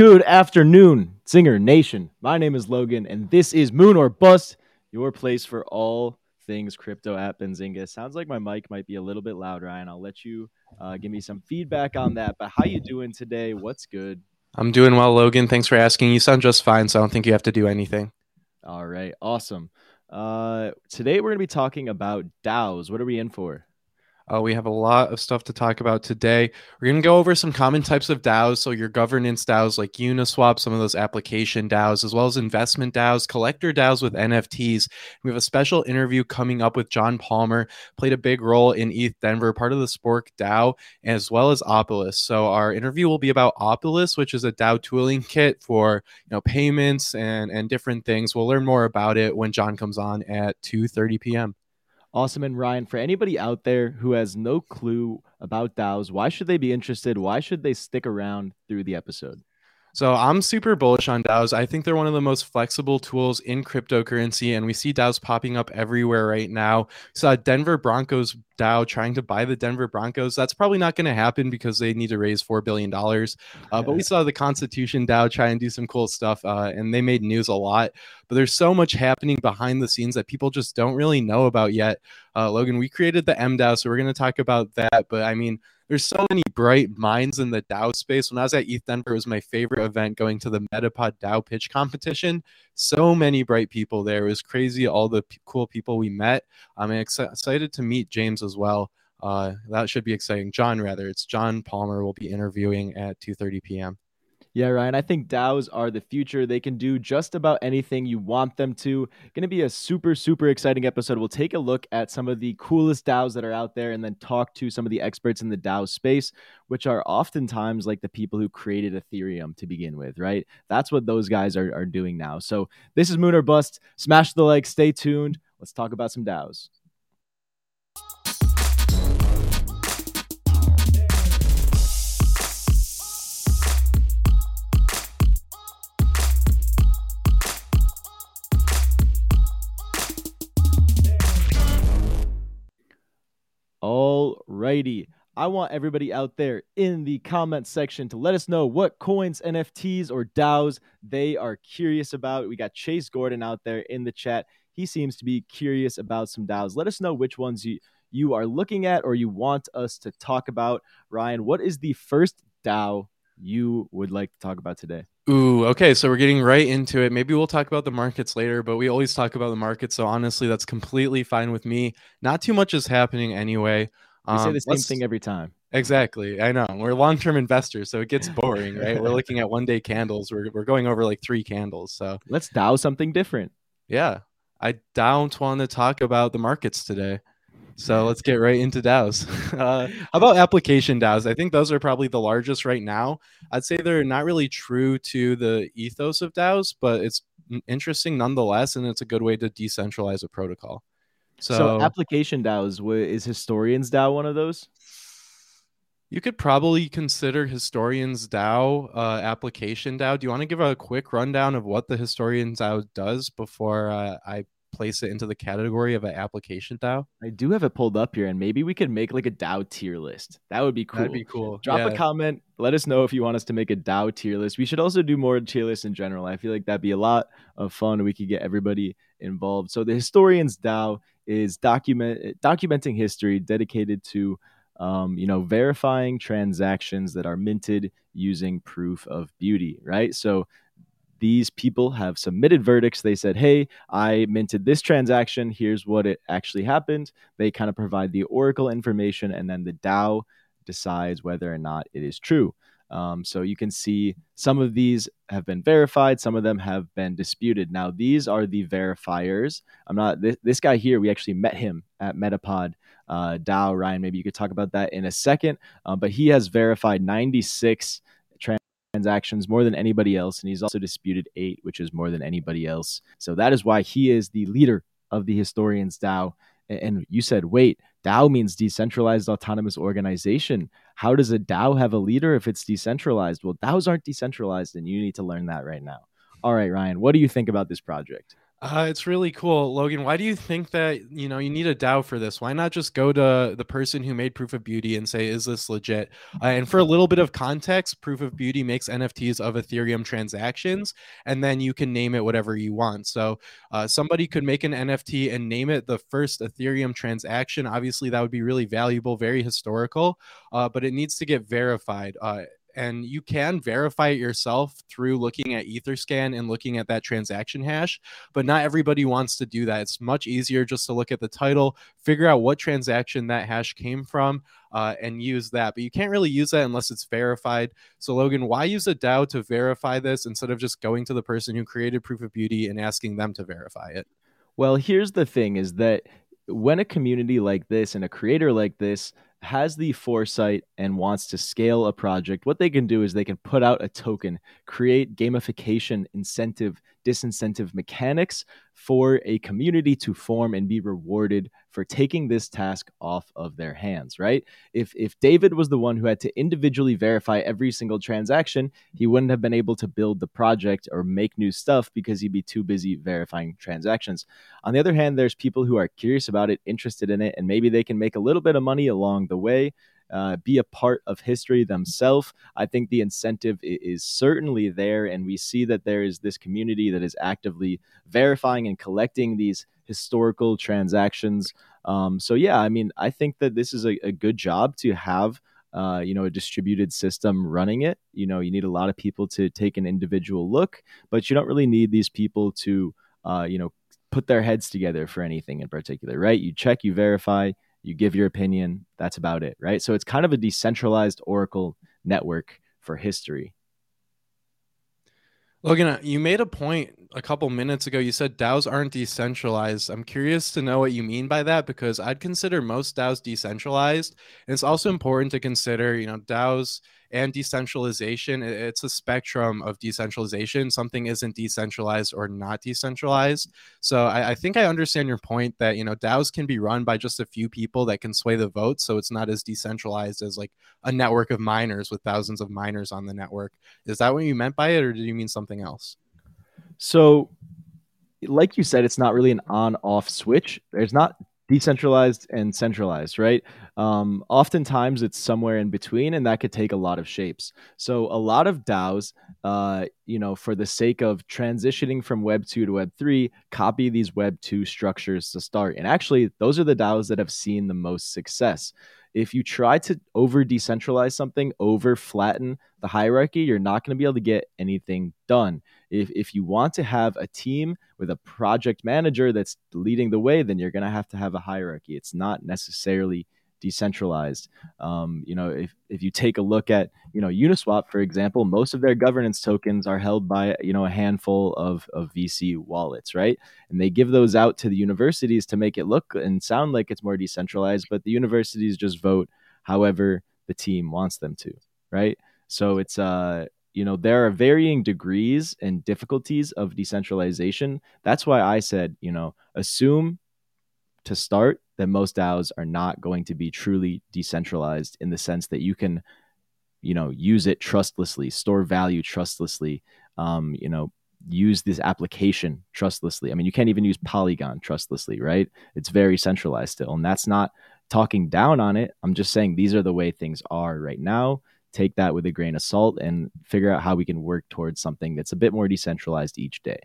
Good afternoon, Zinger Nation. My name is Logan, and this is Moon or Bust, your place for all things crypto at Benzinga. Sounds like my mic might be a little bit loud, Ryan. I'll let you uh, give me some feedback on that. But how you doing today? What's good? I'm doing well, Logan. Thanks for asking. You sound just fine, so I don't think you have to do anything. All right, awesome. Uh, today we're going to be talking about DAOs. What are we in for? Uh, we have a lot of stuff to talk about today. We're going to go over some common types of DAOs. So, your governance DAOs like Uniswap, some of those application DAOs, as well as investment DAOs, collector DAOs with NFTs. We have a special interview coming up with John Paller, played a big role in ETH Denver, part of the Spork DAO, as well as Opolis. So, our interview will be about Opolis, which is a DAO tooling kit for you know payments and, and different things. We'll learn more about it when John comes on at 2 30 p.m. Awesome. And Ryan, for anybody out there who has no clue about DAOs, why should they be interested? Why should they stick around through the episode? So I'm super bullish on DAOs. I think they're one of the most flexible tools in cryptocurrency, and we see DAOs popping up everywhere right now. saw Denver Broncos DAO trying to buy the Denver Broncos. That's probably not going to happen because they need to raise four billion dollars. Uh, but we saw the Constitution DAO try and do some cool stuff, uh, and they made news a lot. But there's so much happening behind the scenes that people just don't really know about yet. Uh, Logan, we created the MDAO, so we're going to talk about that. But I mean there's so many bright minds in the DAO space. When I was at ETH Denver, it was my favorite event going to the Metapod DAO pitch competition. So many bright people there. It was crazy, all the p- cool people we met. I'm ex- excited to meet James as well. Uh, that should be exciting. John, rather, it's John Paller. will be interviewing at 2:30 p.m. Yeah, Ryan, I think DAOs are the future. They can do just about anything you want them to. Going to be a super, super exciting episode. We'll take a look at some of the coolest DAOs that are out there and then talk to some of the experts in the DAO space, which are oftentimes like the people who created Ethereum to begin with, right? That's what those guys are, are doing now. So this is Moon or Bust. Smash the like, stay tuned. Let's talk about some DAOs. Alrighty. I want everybody out there in the comment section to let us know what coins, NFTs, or DAOs they are curious about. We got Chase Gordon out there in the chat. He seems to be curious about some DAOs. Let us know which ones you, you are looking at or you want us to talk about. Ryan, what is the first DAO you would like to talk about today? Ooh, okay. So we're getting right into it. Maybe we'll talk about the markets later, but we always talk about the markets. So honestly, that's completely fine with me. Not too much is happening anyway. We um, say the same thing every time. Exactly. I know. We're long term investors, so it gets boring, right? We're looking at one day candles. We're, we're going over like three candles. So let's DAO something different. Yeah. I don't want to talk about the markets today. So let's get right into DAOs. Uh, how about application DAOs? I think those are probably the largest right now. I'd say they're not really true to the ethos of DAOs, but it's interesting nonetheless, and it's a good way to decentralize a protocol. So, so application DAOs is Historians DAO one of those? You could probably consider Historians DAO uh, application DAO. Do you want to give a quick rundown of what the Historians DAO does before uh, I place it into the category of an application DAO? I do have it pulled up here, and maybe we could make like a DAO tier list. That would be cool. That'd be cool. Drop yeah. a comment. Let us know if you want us to make a DAO tier list. We should also do more tier lists in general. I feel like that'd be a lot of fun. We could get everybody involved. So the Historians DAO is document documenting history dedicated to um, you know verifying transactions that are minted using proof of beauty right? So these people have submitted verdicts. They said hey i minted this transaction. Here's what it actually happened. They kind of provide the oracle information and then the dao decides whether or not it is true um, so you can see some of these have been verified, some of them have been disputed. Now, these are the verifiers. I'm not, this, this guy here, we actually met him at Metapod uh, DAO. Ryan, maybe you could talk about that in a second. Uh, but he has verified 96 transactions more than anybody else, and he's also disputed eight, which is more than anybody else. So that is why he is the leader of the historians DAO. And you said, wait, DAO means decentralized autonomous organization. How does a DAO have a leader if it's decentralized? Well, DAOs aren't decentralized, and you need to learn that right now. All right, Ryan, what do you think about this project? Uh, it's really cool, Logan. Why do you think that you know you need a DAO for this? Why not just go to the person who made Proof of Beauty and say, "Is this legit?" Uh, and for a little bit of context, Proof of Beauty makes NFTs of Ethereum transactions, and then you can name it whatever you want. So uh, somebody could make an NFT and name it the first Ethereum transaction. Obviously, that would be really valuable, very historical, uh, but it needs to get verified. And you can verify it yourself through looking at etherscan and looking at that transaction hash but not everybody wants to do that. It's much easier just to look at the title figure out what transaction that hash came from uh, and use that. But you can't really use that unless it's verified. So logan why use a dao to verify this instead of just going to the person who created proof of beauty and asking them to verify it? Well here's the thing is that when a community like this and a creator like this has the foresight and wants to scale a project, what they can do is they can put out a token, create gamification incentive disincentive mechanics for a community to form and be rewarded for taking this task off of their hands, right? If if David was the one who had to individually verify every single transaction, he wouldn't have been able to build the project or make new stuff because he'd be too busy verifying transactions. On the other hand, there's people who are curious about it, interested in it, and maybe they can make a little bit of money along the way uh, be a part of history themselves. I think the incentive is certainly there, and we see that there is this community that is actively verifying and collecting these historical transactions. Um, so yeah, I mean, I think that this is a, a good job to have. Uh, you know, a distributed system running it. You know, you need a lot of people to take an individual look, but you don't really need these people to, uh, you know, put their heads together for anything in particular, right? You check, you verify, you give your opinion. That's about it, right? So it's kind of a decentralized Oracle network for history. Logan, uh, you made a point a couple minutes ago. You said DAOs aren't decentralized. I'm curious to know what you mean by that because I'd consider most DAOs decentralized. And it's also important to consider, you know, DAOs and decentralization. It's a spectrum of decentralization. Something isn't decentralized or not decentralized. So I, I, think I understand your point that you know DAOs can be run by just a few people that can sway the vote. So it's not as decentralized as like a network of miners with thousands of miners on the network. Is that what you meant by it, or did you mean something else? So like you said, it's not really an on off switch. There's not decentralized and centralized, right? Um, oftentimes it's somewhere in between, and that could take a lot of shapes. So a lot of DAOs, uh, you know, for the sake of transitioning from Web two to Web three, copy these Web two structures to start. And actually, those are the DAOs that have seen the most success. If you try to over decentralize something, over flatten the hierarchy, you're not going to be able to get anything done. If, if you want to have a team with a project manager that's leading the way, then you're going to have to have a hierarchy. It's not necessarily decentralized. Um, you know, if, if you take a look at, you know, Uniswap, for example, most of their governance tokens are held by, you know, a handful of, of VC wallets, right? And they give those out to the universities to make it look and sound like it's more decentralized, but the universities just vote however the team wants them to, right? So it's, uh, you know, there are varying degrees and difficulties of decentralization. That's why I said, you know, assume to start that most DAOs are not going to be truly decentralized in the sense that you can, you know, use it trustlessly, store value trustlessly, um, you know, use this application trustlessly. I mean, you can't even use Polygon trustlessly, right? It's very centralized still. And that's not talking down on it. I'm just saying these are the way things are right now. Take that with a grain of salt and figure out how we can work towards something that's a bit more decentralized each day.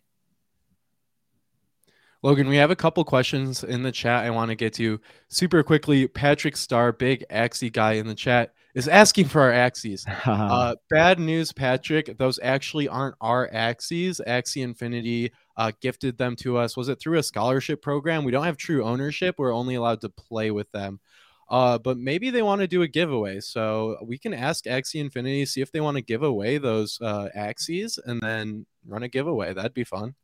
Logan, we have a couple questions in the chat I want to get to super quickly. Patrick Starr, big Axie guy in the chat, is asking for our Axies. uh, bad news, Patrick. Those actually aren't our Axies. Axie Infinity uh, gifted them to us. Was it through a scholarship program? We don't have true ownership. We're only allowed to play with them. Uh, but maybe they want to do a giveaway. So we can ask Axie Infinity, see if they want to give away those uh, Axies and then run a giveaway. That'd be fun.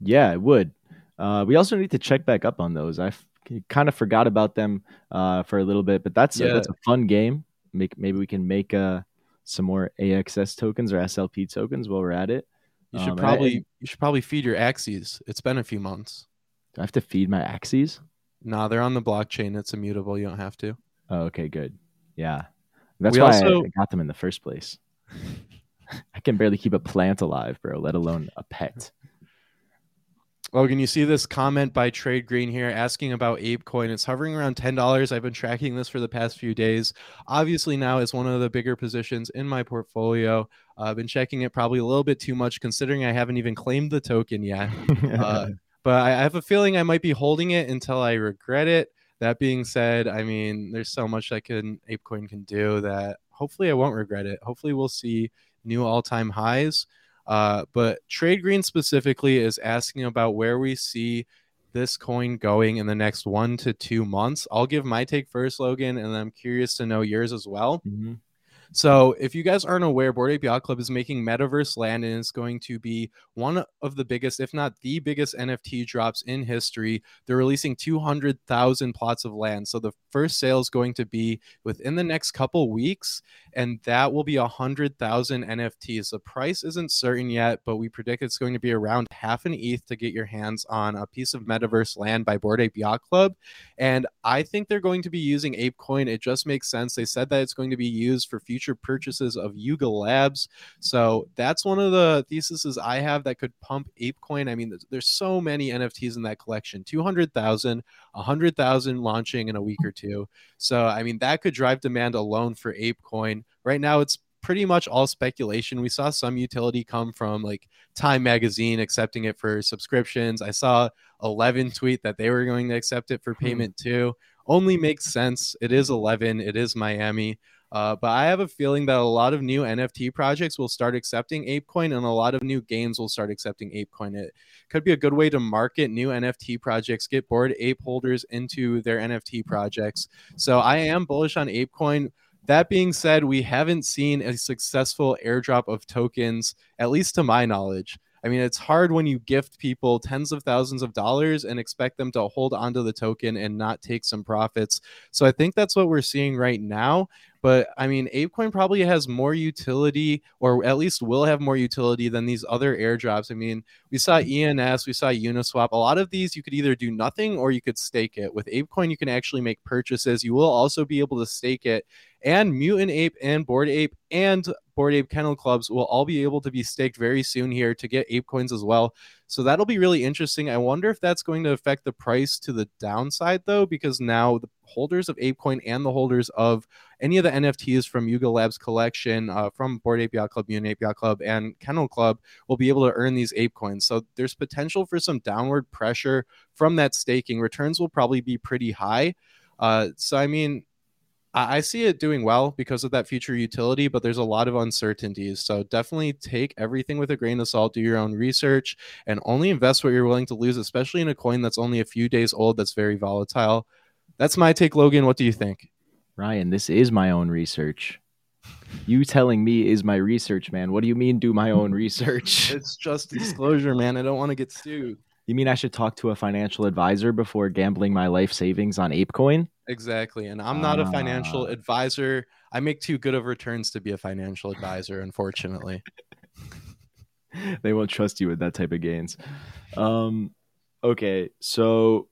Yeah, it would. Uh, we also need to check back up on those. I f- kind of forgot about them uh, for a little bit, but that's yeah. a, that's a fun game. Make maybe we can make uh, some more AXS tokens or SLP tokens while we're at it. You should Um, and I- probably you should probably feed your Axies. It's been a few months. Do I have to feed my Axies? Nah, they're on the blockchain. It's immutable. You don't have to. Oh, okay, good. Yeah. That's We why also- I got them in the first place. I can barely keep a plant alive, bro, let alone a pet. Logan, you see this comment by Trade Green here asking about ApeCoin. It's hovering around $10. I've been tracking this for the past few days. Obviously, now it's one of the bigger positions in my portfolio. Uh, I've been checking it probably a little bit too much considering I haven't even claimed the token yet. Uh, but I have a feeling I might be holding it until I regret it. That being said, I mean, there's so much that can ApeCoin can do that hopefully I won't regret it. Hopefully we'll see new all-time highs. Uh, but Trade Green specifically is asking about where we see this coin going in the next one to two months. I'll give my take first, Logan, and I'm curious to know yours as well. Mhm. So, if you guys aren't aware, Bored Ape Yacht Club is making Metaverse Land, and it's going to be one of the biggest, if not the biggest, NFT drops in history. They're releasing 200,000 plots of land. So, the first sale is going to be within the next couple weeks, and that will be 100,000 NFTs. The price isn't certain yet, but we predict it's going to be around half an ETH to get your hands on a piece of Metaverse Land by Bored Ape Yacht Club. And I think they're going to be using ApeCoin. It just makes sense. They said that it's going to be used for future purchases of Yuga Labs. So that's one of the theses I have that could pump ApeCoin. I mean, there's, there's so many NFTs in that collection 200,000, 100,000 launching in a week or two. So, I mean, that could drive demand alone for ApeCoin. Right now, it's pretty much all speculation. We saw some utility come from like Time Magazine accepting it for subscriptions. I saw 11 tweet that they were going to accept it for hmm. payment too. Only makes sense. It is 11, it is Miami. Uh, but I have a feeling that a lot of new NFT projects will start accepting ApeCoin and a lot of new games will start accepting ApeCoin. It could be a good way to market new NFT projects, get bored ape holders into their NFT projects. So I am bullish on ApeCoin. That being said, we haven't seen a successful airdrop of tokens, at least to my knowledge. I mean, it's hard when you gift people tens of thousands of dollars and expect them to hold onto the token and not take some profits. So I think that's what we're seeing right now. But I mean, ApeCoin probably has more utility, or at least will have more utility than these other airdrops. I mean, we saw ENS, we saw Uniswap. A lot of these you could either do nothing or you could stake it. With ApeCoin, you can actually make purchases. You will also be able to stake it. And Mutant Ape and Bored Ape and Bored Ape Kennel Clubs will all be able to be staked very soon here to get Ape coins as well. So that'll be really interesting. I wonder if that's going to affect the price to the downside though, because now the holders of ApeCoin and the holders of any of the NFTs from Yuga Labs collection, uh, from Bored Ape Yacht Club, Mutant Ape Yacht Club, and Kennel Club will be able to earn these Ape coins. So there's potential for some downward pressure from that staking. Returns will probably be pretty high. Uh, so I mean, I see it doing well because of that future utility, but there's a lot of uncertainties. So definitely take everything with a grain of salt, do your own research, and only invest what you're willing to lose, especially in a coin that's only a few days old that's very volatile. That's my take, Logan. What do you think? Ryan, this is my own research. You telling me is my research, man. What do you mean do my own research? It's just disclosure, man. I don't want to get sued. You mean I should talk to a financial advisor before gambling my life savings on ApeCoin? Exactly. And I'm not a financial Ah. advisor. I make too good of returns to be a financial advisor, unfortunately. they won't trust you with that type of gains. Um, okay, so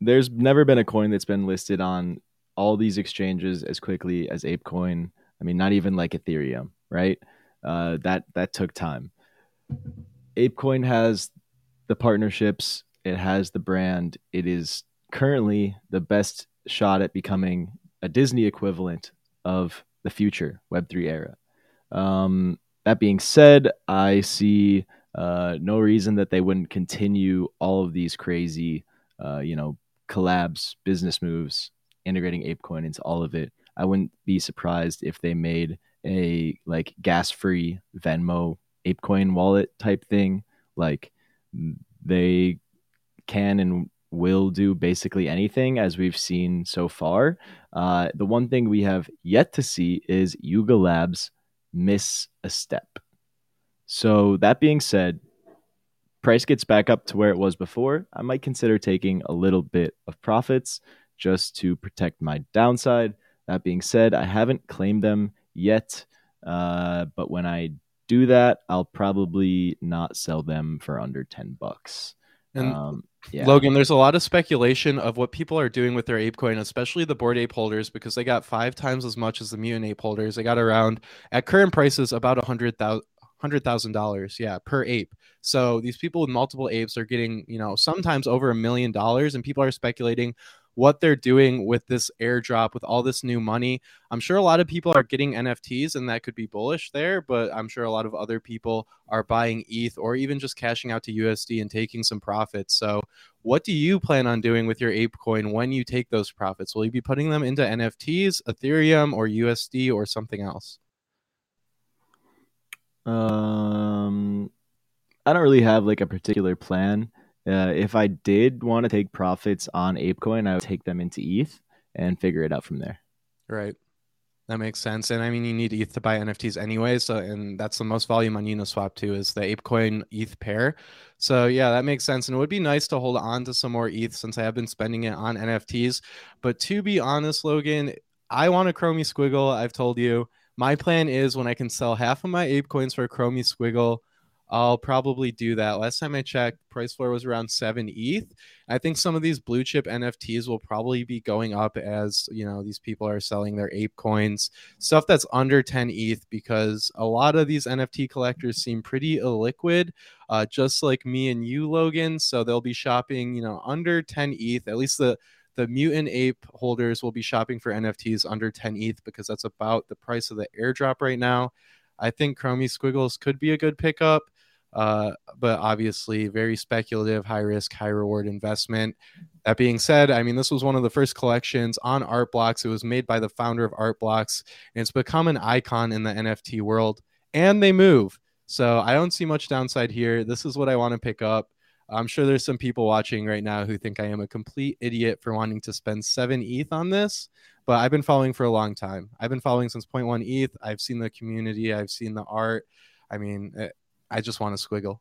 there's never been a coin that's been listed on all these exchanges as quickly as ApeCoin. I mean, not even like Ethereum, right? Uh, that that took time. ApeCoin has the partnerships. It has the brand. It is currently the best shot at becoming a Disney equivalent of the future Web3 era. Um, that being said, I see uh, no reason that they wouldn't continue all of these crazy, uh, you know, collabs, business moves, integrating ApeCoin into all of it. I wouldn't be surprised if they made a like gas-free Venmo ApeCoin wallet type thing. Like they can and will do basically anything as we've seen so far. Uh, the one thing we have yet to see is Yuga Labs miss a step. So that being said, price gets back up to where it was before. I might consider taking a little bit of profits just to protect my downside. That being said, I haven't claimed them yet. Uh, but when I do that, I'll probably not sell them for under 10 bucks. And um, yeah. Logan, there's a lot of speculation of what people are doing with their ApeCoin, especially the bored ape holders, because they got five times as much as the mutant ape holders. They got around at current prices about a hundred thousand hundred thousand dollars, yeah, per ape. So these people with multiple apes are getting, you know, sometimes over a million dollars, and people are speculating what they're doing with this airdrop with all this new money. I'm sure a lot of people are getting NFTs and that could be bullish there, but I'm sure a lot of other people are buying ETH or even just cashing out to USD and taking some profits. So, what do you plan on doing with your ApeCoin when you take those profits? Will you be putting them into NFTs, Ethereum, or USD or something else? Um, I don't really have like a particular plan. Uh, if I did want to take profits on ApeCoin, I would take them into ETH and figure it out from there. Right. That makes sense. And I mean, you need ETH to buy NFTs anyway. So, and that's the most volume on Uniswap too, is the ApeCoin ETH pair. So, yeah, that makes sense. And it would be nice to hold on to some more ETH since I have been spending it on NFTs. But to be honest, Logan, I want a Chromie Squiggle. I've told you. My plan is when I can sell half of my ApeCoins for a Chromie Squiggle, I'll probably do that. Last time I checked, price floor was around seven ETH. I think some of these blue chip NFTs will probably be going up as you know these people are selling their ape coins, stuff that's under 10 ETH, because a lot of these NFT collectors seem pretty illiquid, uh, just like me and you, Logan. So they'll be shopping, you know, under 10 ETH. At least the the mutant ape holders will be shopping for NFTs under 10 ETH because that's about the price of the airdrop right now. I think Chromie Squiggles could be a good pickup. Uh, but obviously, very speculative, high risk, high reward investment. That being said, I mean, this was one of the first collections on Art Blocks. It was made by the founder of Art Blocks, and it's become an icon in the NFT world. And they move. So I don't see much downside here. This is what I want to pick up. I'm sure there's some people watching right now who think I am a complete idiot for wanting to spend seven ETH on this, but I've been following for a long time. I've been following since 0.1 ETH. I've seen the community, I've seen the art. I mean, eh, I just want to squiggle.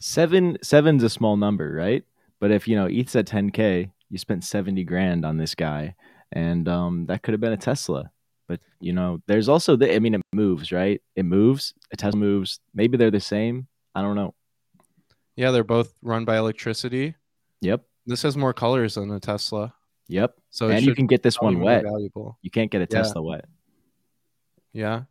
Seven seven's a small number, right? But if you know ETH's at 10k, you spent 70 grand on this guy, and um, that could have been a Tesla. But you know, there's also the. I mean, it moves, right? It moves. A Tesla moves. Maybe they're the same. I don't know. Yeah, they're both run by electricity. Yep. This has more colors than a Tesla. Yep. So and you can get this one wet. Valuable. You can't get a yeah. Tesla wet. Yeah,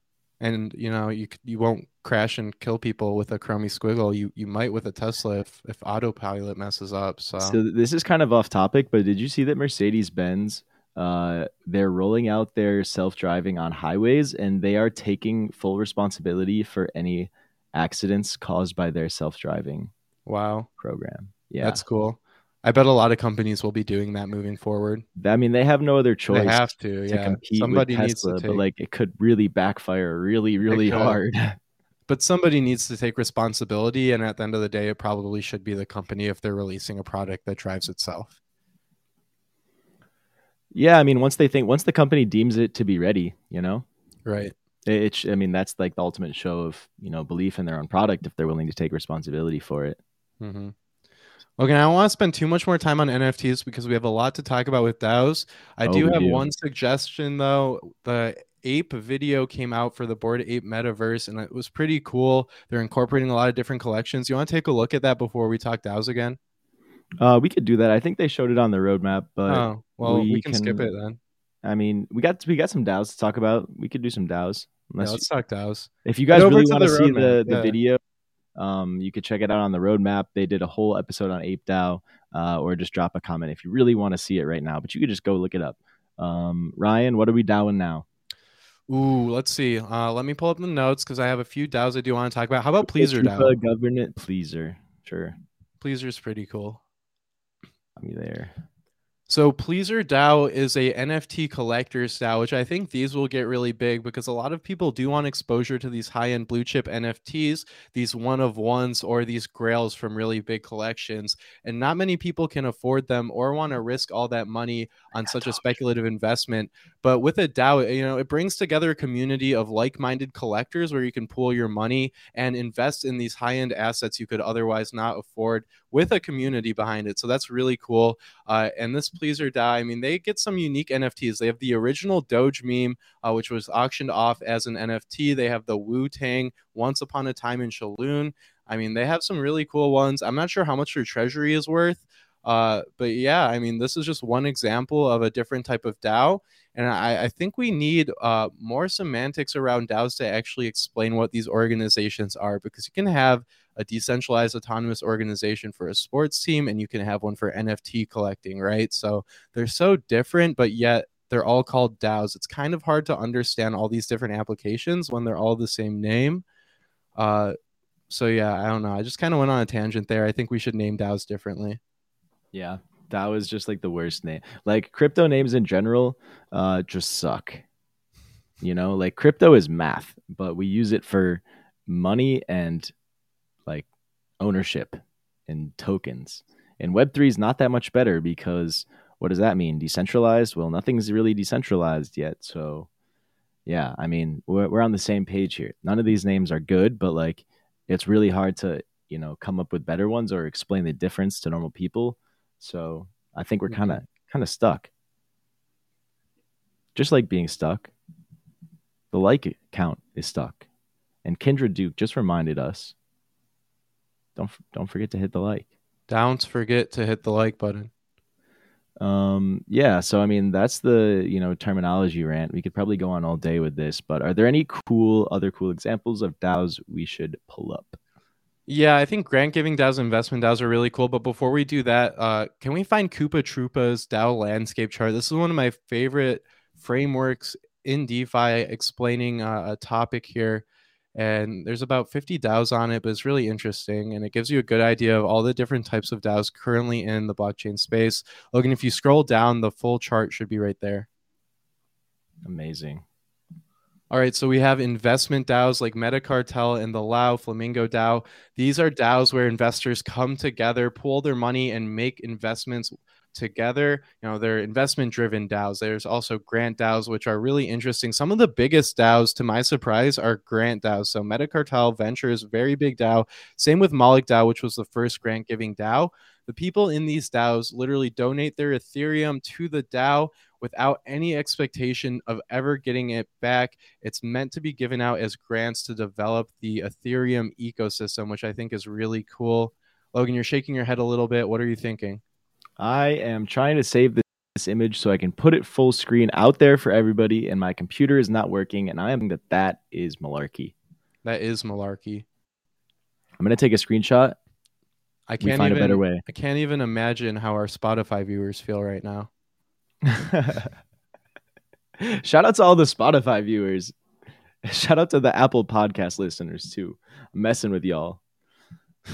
and you know you you won't crash and kill people with a chromie squiggle. You you might with a Tesla if if autopilot messes up. So, so this is kind of off topic, but did you see that Mercedes Benz? Uh, they're rolling out their self driving on highways, and they are taking full responsibility for any accidents caused by their self driving. Wow program. Yeah, that's cool. I bet a lot of companies will be doing that moving forward. I mean, they have no other choice. They have to, to yeah. compete Somebody with Tesla, needs to take... but like it could really backfire really, really hard. but somebody needs to take responsibility and at the end of the day it probably should be the company if they're releasing a product that drives itself yeah i mean once they think once the company deems it to be ready you know right it, it i mean that's like the ultimate show of you know belief in their own product if they're willing to take responsibility for it mm-hmm. Okay, I don't want to spend too much more time on NFTs because we have a lot to talk about with DAOs. I oh, do have one suggestion though. The ape video came out for the bored ape metaverse and it was pretty cool. They're incorporating a lot of different collections. You want to take a look at that before we talk daos again? Uh we could do that. I think they showed it on the roadmap but oh well we, we can, can, skip it then. I mean we got we got some daos to talk about. We could do some daos. Yeah, let's you, talk daos. If you guys really want to see the, the yeah. video um you could check it out on the roadmap they did a whole episode on ape dao uh, or just drop a comment if you really want to see it right now but you could just go look it up um ryan what are we dowing now Ooh, let's see. Uh, let me pull up the notes because I have a few DAOs I do want to talk about. How about Pleasr DAO? Government Pleaser. Sure. Pleasr's pretty cool. I'll be there. So Pleasr DAO is a NFT collector's DAO, which I think these will get really big because a lot of people do want exposure to these high-end blue chip NFTs, these one of ones or these grails from really big collections, and not many people can afford them or want to risk all that money on such a speculative investment. But with a DAO, eh, you know, it brings together a community of like-minded collectors where you can pool your money and invest in these high-end assets you could otherwise not afford with a community behind it. So that's really cool. Uh, and this Pleasr Die, I mean, they get some unique NFTs. They have the original Doge meme, uh, which was auctioned off as an NFT. They have the Wu Tang Once Upon a Time in Shaolin. I mean, they have some really cool ones. I'm not sure how much their treasury is worth. Uh, but yeah, I mean, this is just one example of a different type of DAO. And I, I think we need uh, more semantics around DAOs to actually explain what these organizations are because you can have a decentralized autonomous organization for a sports team and you can have one for NFT collecting, right? So they're so different, but yet they're all called DAOs. It's kind of hard to understand all these different applications when they're all the same name. Uh, so yeah, I don't know. I just kind of went on a tangent there. I think we should name DAOs differently. Yeah, that was just like the worst name. Like crypto names in general, uh, just suck. You know, like crypto is math, but we use it for money and like ownership and tokens. And Web3 is not that much better because what does that mean? Decentralized? Well, nothing's really decentralized yet. So, yeah, I mean, we're, we're on the same page here. None of these names are good, but like it's really hard to, you know, come up with better ones or explain the difference to normal people so I think we're kind of kind of stuck. Just like being stuck, the like count is stuck. And Kendra Duke just reminded us don't don't forget to hit the like. Don't forget to hit the like button. Um yeah, so I mean that's the, you know, terminology rant. We could probably go on all day with this, but are there any cool other cool examples of DAOs we should pull up? Yeah, I think grant giving DAOs investment DAOs are really cool. But before we do that, uh, can we find Koopa Troopa's DAO landscape chart? This is one of my favorite frameworks in DeFi explaining uh, a topic here. And there's about 50 DAOs on it, but it's really interesting. And it gives you a good idea of all the different types of DAOs currently in the blockchain space. Logan, if you scroll down, the full chart should be right there. Amazing. All right, so we have investment DAOs like Metacartel and the LAO Flamingo DAO. These are DAOs where investors come together, pool their money, and make investments together. You know, they're investment driven DAOs. There's also grant DAOs, which are really interesting. Some of the biggest DAOs, to my surprise, are grant DAOs. So Metacartel Ventures, very big DAO. Same with Moloch DAO, which was the first grant giving DAO. The people in these DAOs literally donate their Ethereum to the DAO without any expectation of ever getting it back. It's meant to be given out as grants to develop the Ethereum ecosystem, which I think is really cool. Logan, you're shaking your head a little bit. What are you thinking? I am trying to save this image so I can put it full screen out there for everybody, and my computer is not working, and I am that that is malarkey. That is malarkey. I'm gonna take a screenshot. I can't find even, a better way. I can't even imagine how our Spotify viewers feel right now. Shout out to all the Spotify viewers. Shout out to the Apple podcast listeners too. I'm messing with y'all.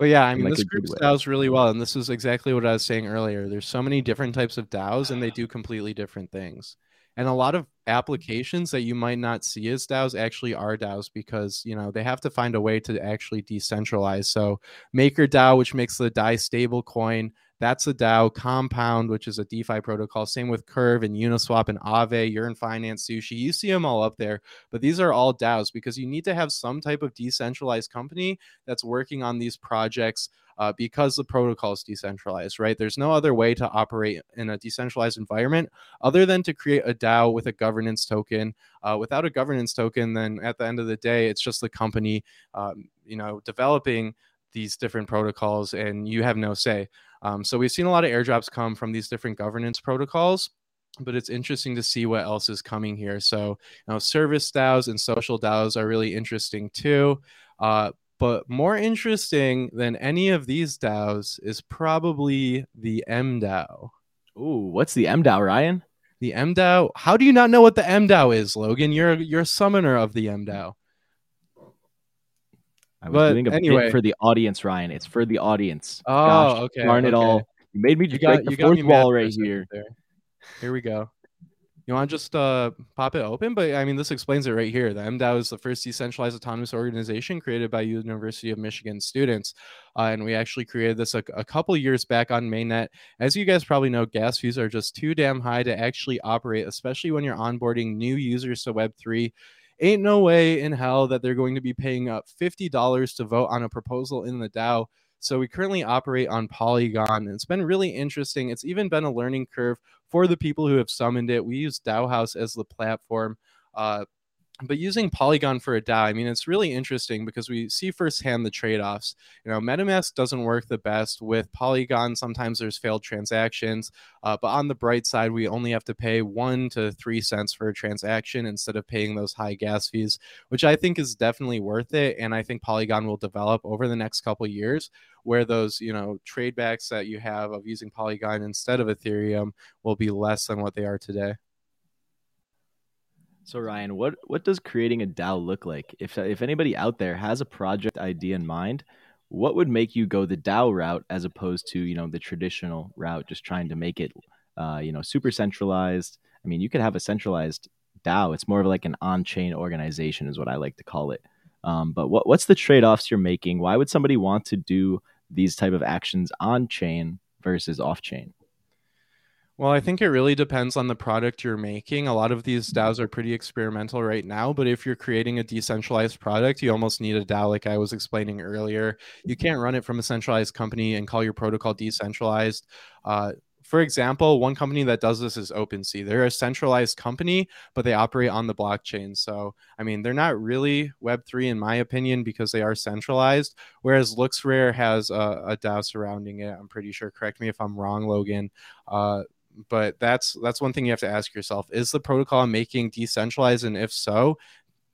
But yeah, I mean, like this group DAOs really well, and this is exactly what I was saying earlier. There's so many different types of DAOs, and they do completely different things. And a lot of applications that you might not see as DAOs actually are DAOs because you know they have to find a way to actually decentralize. So MakerDAO, which makes the DAI stable coin, that's a DAO. Compound, which is a DeFi protocol. Same with Curve and Uniswap and Aave, Yearn Finance, Sushi. You see them all up there. But these are all DAOs because you need to have some type of decentralized company that's working on these projects uh, because the protocol is decentralized, right? There's no other way to operate in a decentralized environment other than to create a DAO with a governance token. Uh, without a governance token, then at the end of the day, it's just the company, um, you know, developing these different protocols, and you have no say. Um, so we've seen a lot of airdrops come from these different governance protocols but it's interesting to see what else is coming here. So, you know, service DAOs and social DAOs are really interesting too. Uh, but more interesting than any of these DAOs is probably the MDAO. Ooh, what's the MDAO, Ryan? The MDAO. How do you not know what the MDAO is, Logan? You're you're a summoner of the MDAO. I was but doing a anyway. bit for the audience, Ryan. It's for the audience. Oh, Gosh, okay. Darn it all. You made me just break the fourth wall right here. There. Here we go. You want to just uh, pop it open? But I mean, this explains it right here. The MDAO is the first decentralized autonomous organization created by University of Michigan students. Uh, and we actually created this a, a couple years back on mainnet. As you guys probably know, gas fees are just too damn high to actually operate, especially when you're onboarding new users to Web3 ain't no way in hell that they're going to be paying up $50 to vote on a proposal in the DAO. So we currently operate on Polygon. And it's been really interesting. It's even been a learning curve for the people who have summoned it. We use DAOhaus as the platform. Uh, but using Polygon for a DAO, I mean, it's really interesting because we see firsthand the trade offs. You know, MetaMask doesn't work the best with Polygon. Sometimes there's failed transactions. Uh, but on the bright side, we only have to pay one to three cents for a transaction instead of paying those high gas fees, which I think is definitely worth it. And I think Polygon will develop over the next couple years where those, you know, trade backs that you have of using Polygon instead of Ethereum will be less than what they are today. So Ryan, what what does creating a DAO look like? If if anybody out there has a project idea in mind, what would make you go the DAO route as opposed to you know the traditional route, just trying to make it uh, you know super centralized? I mean, you could have a centralized DAO. It's more of like an on-chain organization, is what I like to call it. Um, but what what's the trade-offs you're making? Why would somebody want to do these type of actions on chain versus off chain? Well, I think it really depends on the product you're making. A lot of these DAOs are pretty experimental right now, but if you're creating a decentralized product, you almost need a DAO, like I was explaining earlier. You can't run it from a centralized company and call your protocol decentralized. Uh, for example, one company that does this is OpenSea. They're a centralized company, but they operate on the blockchain. So, I mean, they're not really Web3 in my opinion because they are centralized. Whereas LooksRare has a, a DAO surrounding it. I'm pretty sure. Correct me if I'm wrong, Logan. Uh, but that's that's one thing you have to ask yourself is the protocol making decentralized and if so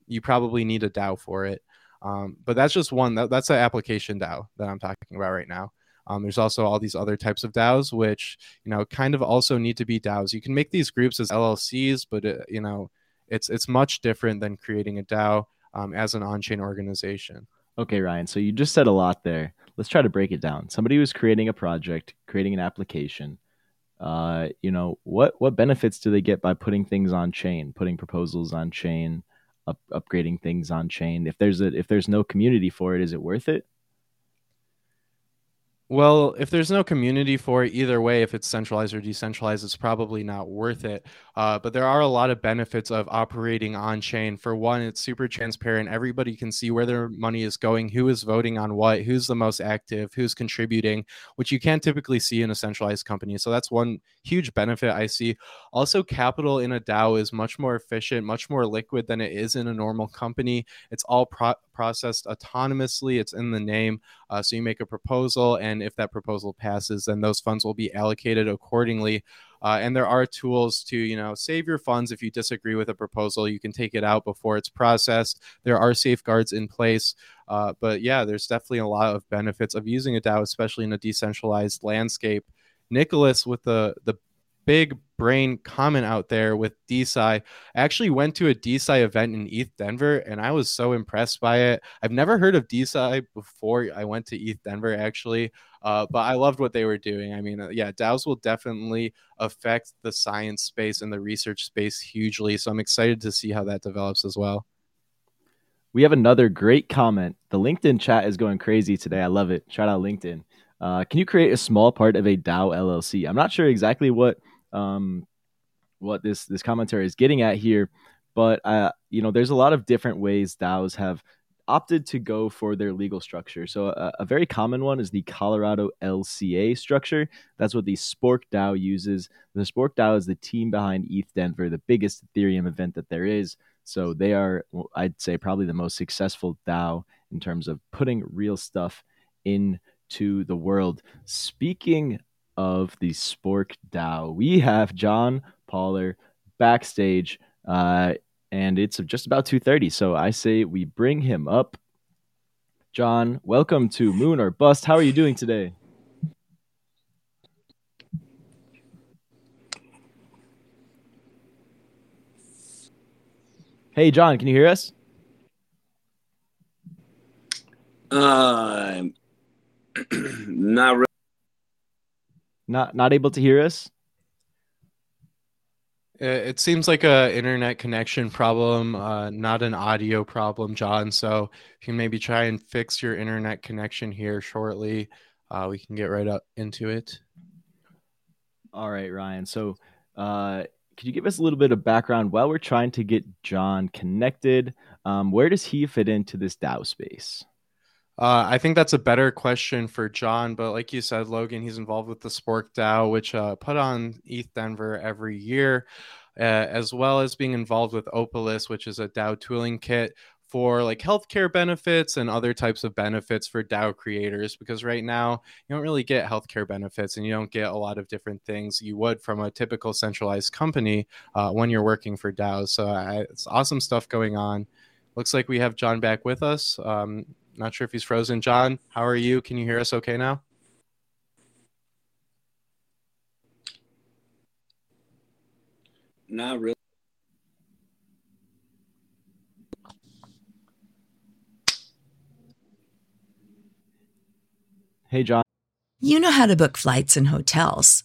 you probably need a dao for it um, but that's just one that, that's an application dao that i'm talking about right now um, there's also all these other types of DAOs, which you know kind of also need to be DAOs. You can make these groups as LLCs, but it, uh, you know it's it's much different than creating a DAO um, as an on-chain organization. Okay, Ryan. So you just said a lot there. Let's try to break it down. Somebody who's creating a project, creating an application uh, you know what what benefits do they get by putting things on chain putting proposals on chain up, upgrading things on chain? If there's a if there's no community for it is it worth it well, if there's no community for it either way, if it's centralized or decentralized, it's probably not worth it. Uh, but there are a lot of benefits of operating on chain. For one, it's super transparent. Everybody can see where their money is going, who is voting on what, who's the most active, who's contributing, which you can't typically see in a centralized company. So that's one huge benefit I see. Also, capital in a DAO is much more efficient, much more liquid than it is in a normal company. It's all pro- processed autonomously, it's in the name. Uh, so you make a proposal, and if that proposal passes, then those funds will be allocated accordingly. Uh, and there are tools to, you know, save your funds if you disagree with a proposal. You can take it out before it's processed. There are safeguards in place. Uh, but yeah, there's definitely a lot of benefits of using a DAO, especially in a decentralized landscape. Nicholas with the the big brain comment out there with DeSci. I actually went to a DeSci event in ETH Denver and I was so impressed by it. I've never heard of DeSci before I went to ETH Denver actually, uh, but I loved what they were doing. I mean, uh, yeah, DAOs will definitely affect the science space and the research space hugely. So I'm excited to see how that develops as well. We have another great comment. The LinkedIn chat is going crazy today. I love it. Shout out LinkedIn. Uh, can you create a small part of a DAO LLC? I'm not sure exactly what um, what this this commentary is getting at here, but uh, you know, there's a lot of different ways DAOs have opted to go for their legal structure. So a, a, very common one is the Colorado LCA structure. That's what the Spork DAO uses. The Spork DAO is the team behind ETH Denver, the biggest Ethereum event that there is. So they are, I'd say, probably the most successful DAO in terms of putting real stuff into the world. Speaking of the Spork DAO. We have John Paller backstage, uh, and it's just about 2.30, so I say we bring him up. John, welcome to Moon or Bust. How are you doing today? Hey, John, can you hear us? Uh, not really. Not not able to hear us? It seems like a internet connection problem, uh, not an audio problem, John. So if you can maybe try and fix your internet connection here shortly, uh, we can get right up into it. All right, Ryan. So uh, could you give us a little bit of background while we're trying to get John connected? Um, where does he fit into this DAO space? Uh, I think that's a better question for John, but like you said, Logan, he's involved with the Spork DAO, which uh, put on ETH Denver every year, uh, as well as being involved with Opolis, which is a DAO tooling kit for like healthcare benefits and other types of benefits for DAO creators. Because right now, you don't really get healthcare benefits and you don't get a lot of different things you would from a typical centralized company uh, when you're working for DAOs. So uh, it's awesome stuff going on. Looks like we have John back with us. Um, not sure if he's frozen. John, how are you? Can you hear us okay now? Not really. Hey, John. You know how to book flights and hotels.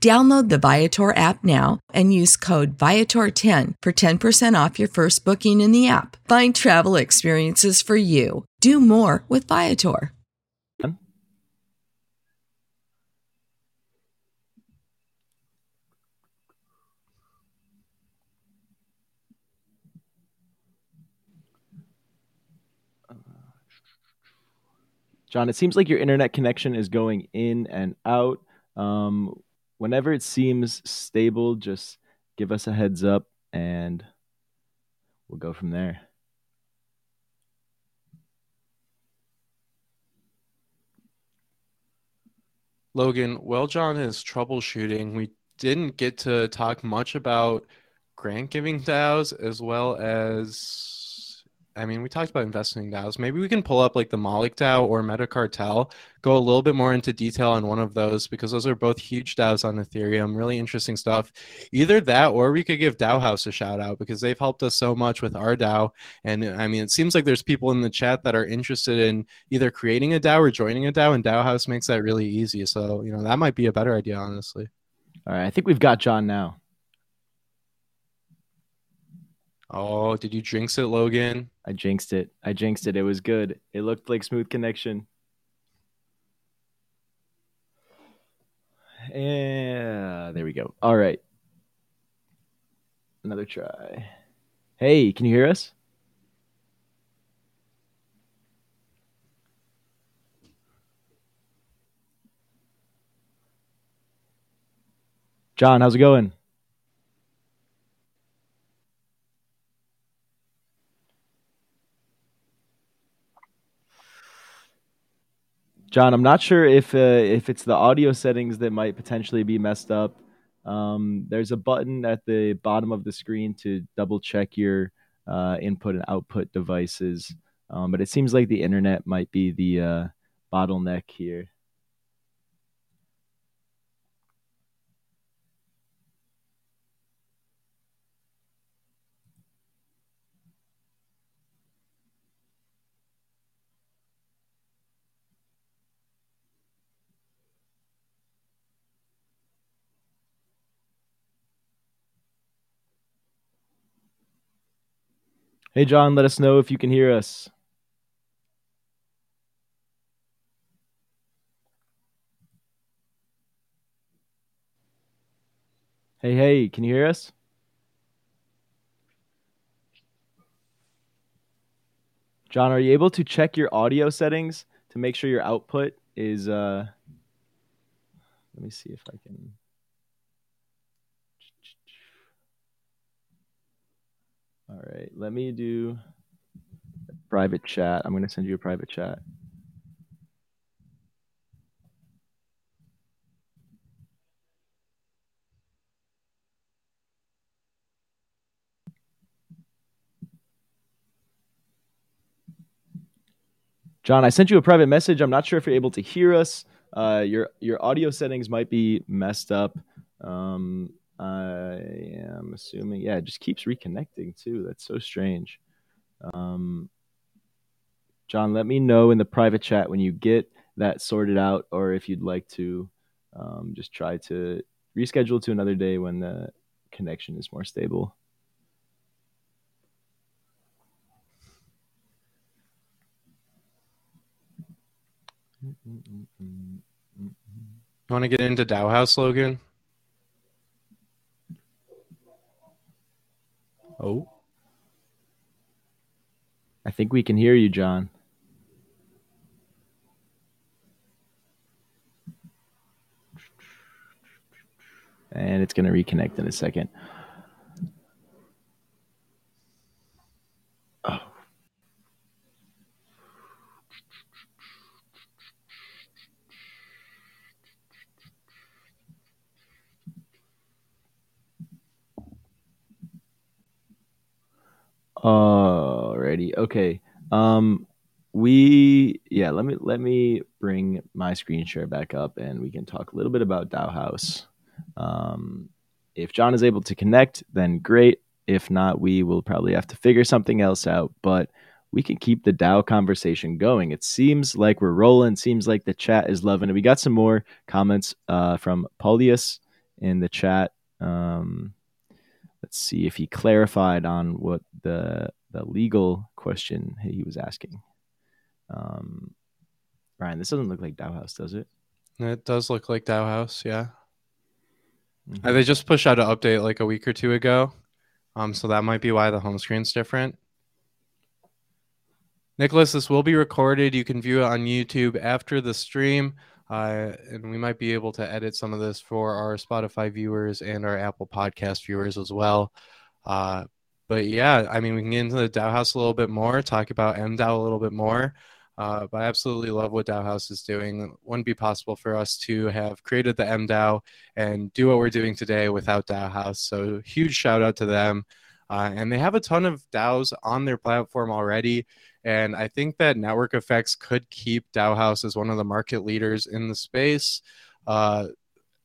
Download the Viator app now and use code Viator10 for 10% off your first booking in the app. Find travel experiences for you. Do more with Viator. John, it seems like your internet connection is going in and out. Um, whenever it seems stable, just give us a heads up and we'll go from there. Logan, well, John is troubleshooting. We didn't get to talk much about grant giving DAOs as well as I mean, we talked about investing DAOs. Maybe we can pull up like the Moloch DAO or Metacartel, go a little bit more into detail on one of those because those are both huge DAOs on Ethereum. Really interesting stuff. Either that or we could give DAOhaus a shout out because they've helped us so much with our DAO. And I mean, it seems like there's people in the chat that are interested in either creating a DAO or joining a DAO, and DAOhaus makes that really easy. So, you know, that might be a better idea, honestly. All right. I think we've got John now. Oh, did you jinx it, Logan? I jinxed it. I jinxed it. It was good. It looked like smooth connection. Yeah, there we go. All right. Another try. Hey, can you hear us? John, how's it going? John, I'm not sure if uh, if it's the audio settings that might potentially be messed up. Um, there's a button at the bottom of the screen to double check your uh, input and output devices, um, but it seems like the internet might be the uh, bottleneck here. Hey, John, let us know if you can hear us. Hey, hey, can you hear us? John, are you able to check your audio settings to make sure your output is uh let me see if I can All right, let me do private chat. I'm going to send you a private chat. John, I sent you a private message. I'm not sure if you're able to hear us. Uh, your your audio settings might be messed up. Um, I am assuming, yeah, it just keeps reconnecting too. That's so strange. Um, John, let me know in the private chat when you get that sorted out, or if you'd like to um, just try to reschedule to another day when the connection is more stable. You want to get into DAOhaus, Logan? Oh. I think we can hear you, John. And it's going to reconnect in a second. Alrighty. Okay. Um we yeah, let me let me bring my screen share back up and we can talk a little bit about DAOhaus. Um if John is able to connect, then great. If not, we will probably have to figure something else out, but we can keep the DAO conversation going. It seems like we're rolling. Seems like the chat is loving it. We got some more comments uh, from Paulius in the chat. Um, let's see if he clarified on what the the legal question he was asking. Um, Ryan, this doesn't look like DAOhaus, does it? It does look like DAOhaus, yeah. Mhm. Uh, They just pushed out an update like a week or two ago. Um, so that might be why the home screen's different. Nicholas, this will be recorded. You can view it on YouTube after the stream. Uh, and we might be able to edit some of this for our Spotify viewers and our Apple Podcast viewers as well. Uh, but yeah, I mean, we can get into the DAOhaus a little bit more, talk about MDAO a little bit more. Uh, but I absolutely love what DAOhaus is doing. It wouldn't be possible for us to have created the MDAO and do what we're doing today without DAOhaus. So huge shout out to them. Uh, and they have a ton of DAOs on their platform already. And I think that network effects could keep DAOhaus as one of the market leaders in the space. Uh,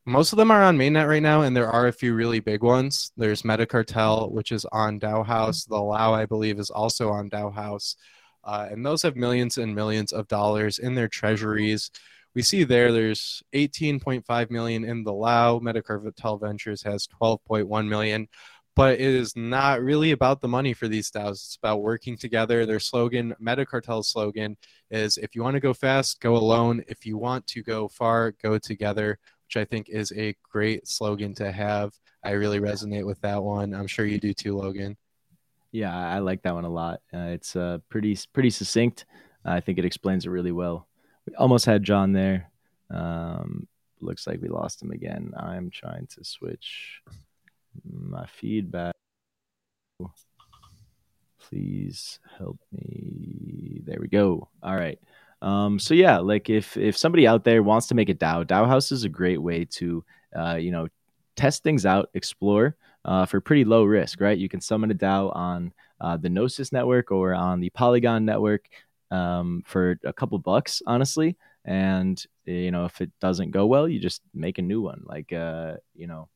most of them are on mainnet right now, and there are a few really big ones. There's Metacartel, which is on DAOhaus. The LAO, I believe, is also on DAOhaus. Uh, and those have millions and millions of dollars in their treasuries. We see there, there's 18.5 million in the LAO. Metacartel Ventures has 12.1 million but it is not really about the money for these DAOs. It's about working together. Their slogan, Metacartel's slogan, is if you want to go fast, go alone. If you want to go far, go together, which I think is a great slogan to have. I really resonate with that one. I'm sure you do too, Logan. Yeah, I like that one a lot. Uh, it's uh, pretty pretty succinct. I think it explains it really well. We almost had John there. Um, looks like we lost him again. I'm trying to switch my feedback. Please help me. There we go. All right. Um, so yeah, like if if somebody out there wants to make a DAO, DAOhaus is a great way to uh, you know test things out, explore uh, for pretty low risk, right? You can summon a DAO on uh, the Gnosis network or on the Polygon network um, for a couple bucks, honestly. And you know, if it doesn't go well, you just make a new one. Like uh, you know,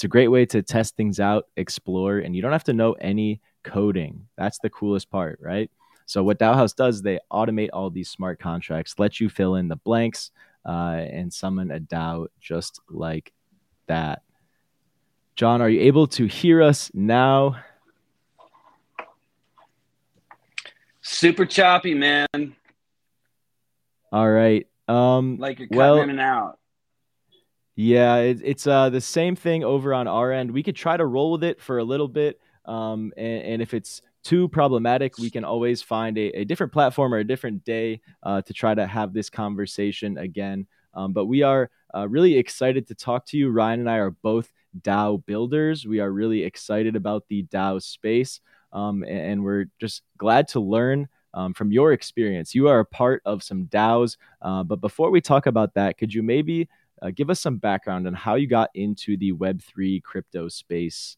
it's a great way to test things out, explore, and you don't have to know any coding. That's the coolest part, right? So what DAOhaus does, they automate all these smart contracts, let you fill in the blanks, uh, and summon a DAO just like that. John, are you able to hear us now? Super choppy, man. All right. Um, Like you're cutting well, in and out. Yeah, it, it's uh, the same thing over on our end. We could try to roll with it for a little bit, um, and, and if it's too problematic, we can always find a, a different platform or a different day uh, to try to have this conversation again. Um, but we are uh, really excited to talk to you. Ryan and I are both DAO builders. We are really excited about the DAO space, um, and, and we're just glad to learn um, from your experience. You are a part of some DAOs, uh, but before we talk about that, could you maybe uh, give us some background on how you got into the Web3 crypto space.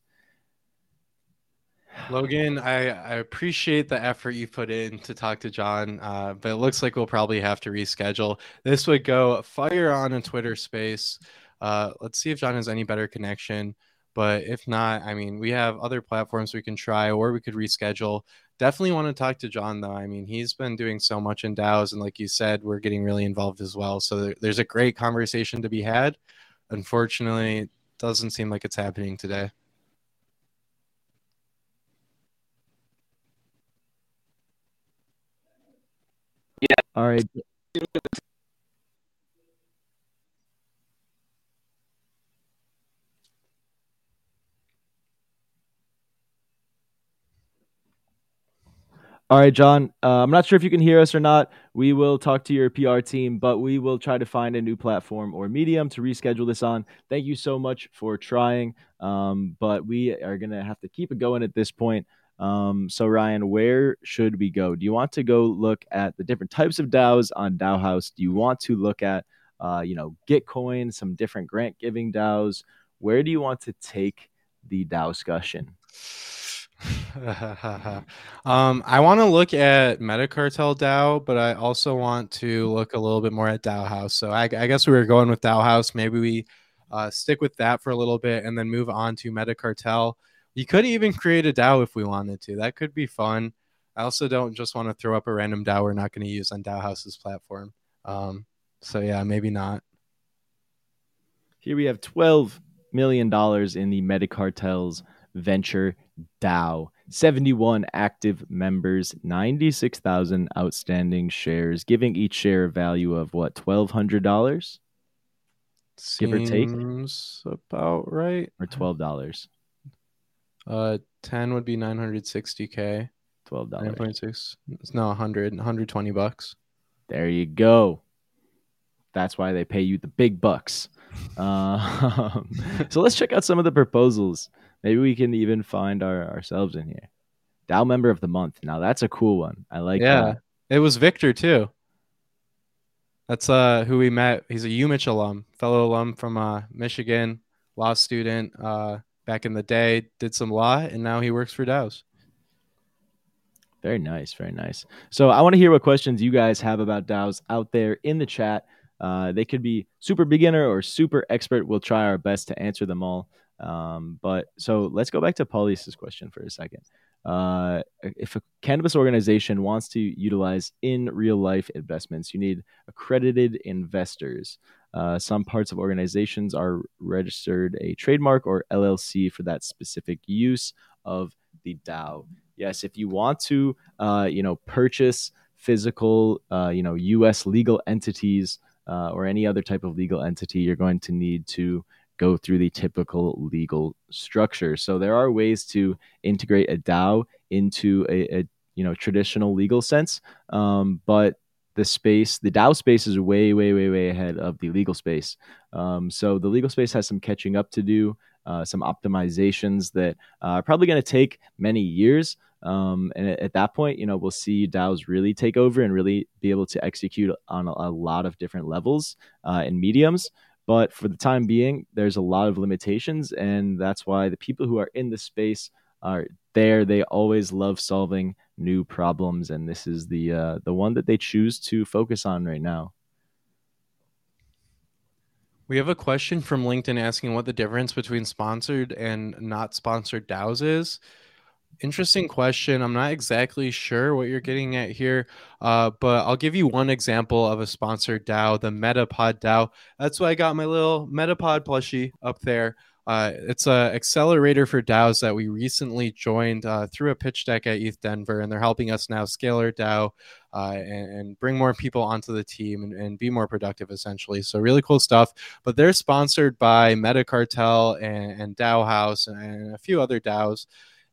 Logan, I, I appreciate the effort you put in to talk to John, uh, but it looks like we'll probably have to reschedule. This would go fire on a Twitter space. Uh, let's see if John has any better connection. But if not, I mean, we have other platforms we can try, or we could reschedule. Definitely want to talk to John, though. I mean, he's been doing so much in DAOs, and like you said, we're getting really involved as well. So there's a great conversation to be had. Unfortunately, it doesn't seem like it's happening today. Yeah. All right. All right, John. Uh, I'm not sure if you can hear us or not. We will talk to your PR team, but we will try to find a new platform or medium to reschedule this on. Thank you so much for trying. Um, but we are going to have to keep it going at this point. Um, so, Ryan, where should we go? Do you want to go look at the different types of DAOs on DAOhaus? Do you want to look at, uh, you know, Gitcoin, some different grant giving DAOs? Where do you want to take the DAO discussion? um, I want to look at Metacartel DAO, but I also want to look a little bit more at DAOhaus. So I, I guess we were going with DAOhaus. Maybe we uh, stick with that for a little bit and then move on to Metacartel. You could even create a DAO if we wanted to. That could be fun. I also don't just want to throw up a random DAO we're not going to use on DAOhaus's platform. Um, so yeah, maybe not. Here we have twelve million dollars in the Metacartel's venture DAO. 71 active members, 96,000 outstanding shares, giving each share a value of what, $1,200? Give or take? About right. Or $12? Uh, 10 would be 960k. $12. 9.6. It's no 100, 120 bucks. There you go. That's why they pay you the big bucks. Uh, so let's check out some of the proposals. Maybe we can even find our, ourselves in here. DAO member of the month. Now that's a cool one. I like yeah. that. It was Victor too. That's uh who we met. He's a UMich alum, fellow alum from uh Michigan, law student uh back in the day, did some law and now he works for DAOs. Very nice, very nice. So I want to hear what questions you guys have about DAOs out there in the chat. Uh, they could be super beginner or super expert. We'll try our best to answer them all. Um, but so let's go back to Paulius's question for a second. Uh, if a cannabis organization wants to utilize in real life investments, you need accredited investors. Uh, some parts of organizations are registered a trademark or LLC for that specific use of the DAO. Yes, if you want to, uh, you know, purchase physical, uh, you know, U.S. legal entities uh, or any other type of legal entity, you're going to need to go through the typical legal structure. So there are ways to integrate a DAO into a, a you know traditional legal sense, um, but the space, the DAO space is way, way, way, way ahead of the legal space. Um, so the legal space has some catching up to do, uh, some optimizations that are probably going to take many years. Um, and at, at, that point, you know, we'll see DAOs really take over and really be able to execute on a, a lot of different levels uh, and mediums. But for the time being, there's a lot of limitations, and that's why the people who are in the space are there. They always love solving new problems, and this is the uh, the one that they choose to focus on right now. We have a question from LinkedIn asking what the difference between sponsored and not sponsored DAOs is interesting question. I'm not exactly sure what you're getting at here, uh, but I'll give you one example of a sponsored DAO, the Metapod DAO. That's why I got my little Metapod plushie up there. Uh, it's an accelerator for DAOs that we recently joined uh, through a pitch deck at ETH Denver, and they're helping us now scale our DAO uh, and, and, bring more people onto the team and, and, be more productive, essentially. So really cool stuff. But they're sponsored by Metacartel and, and DAOhaus and a few other DAOs.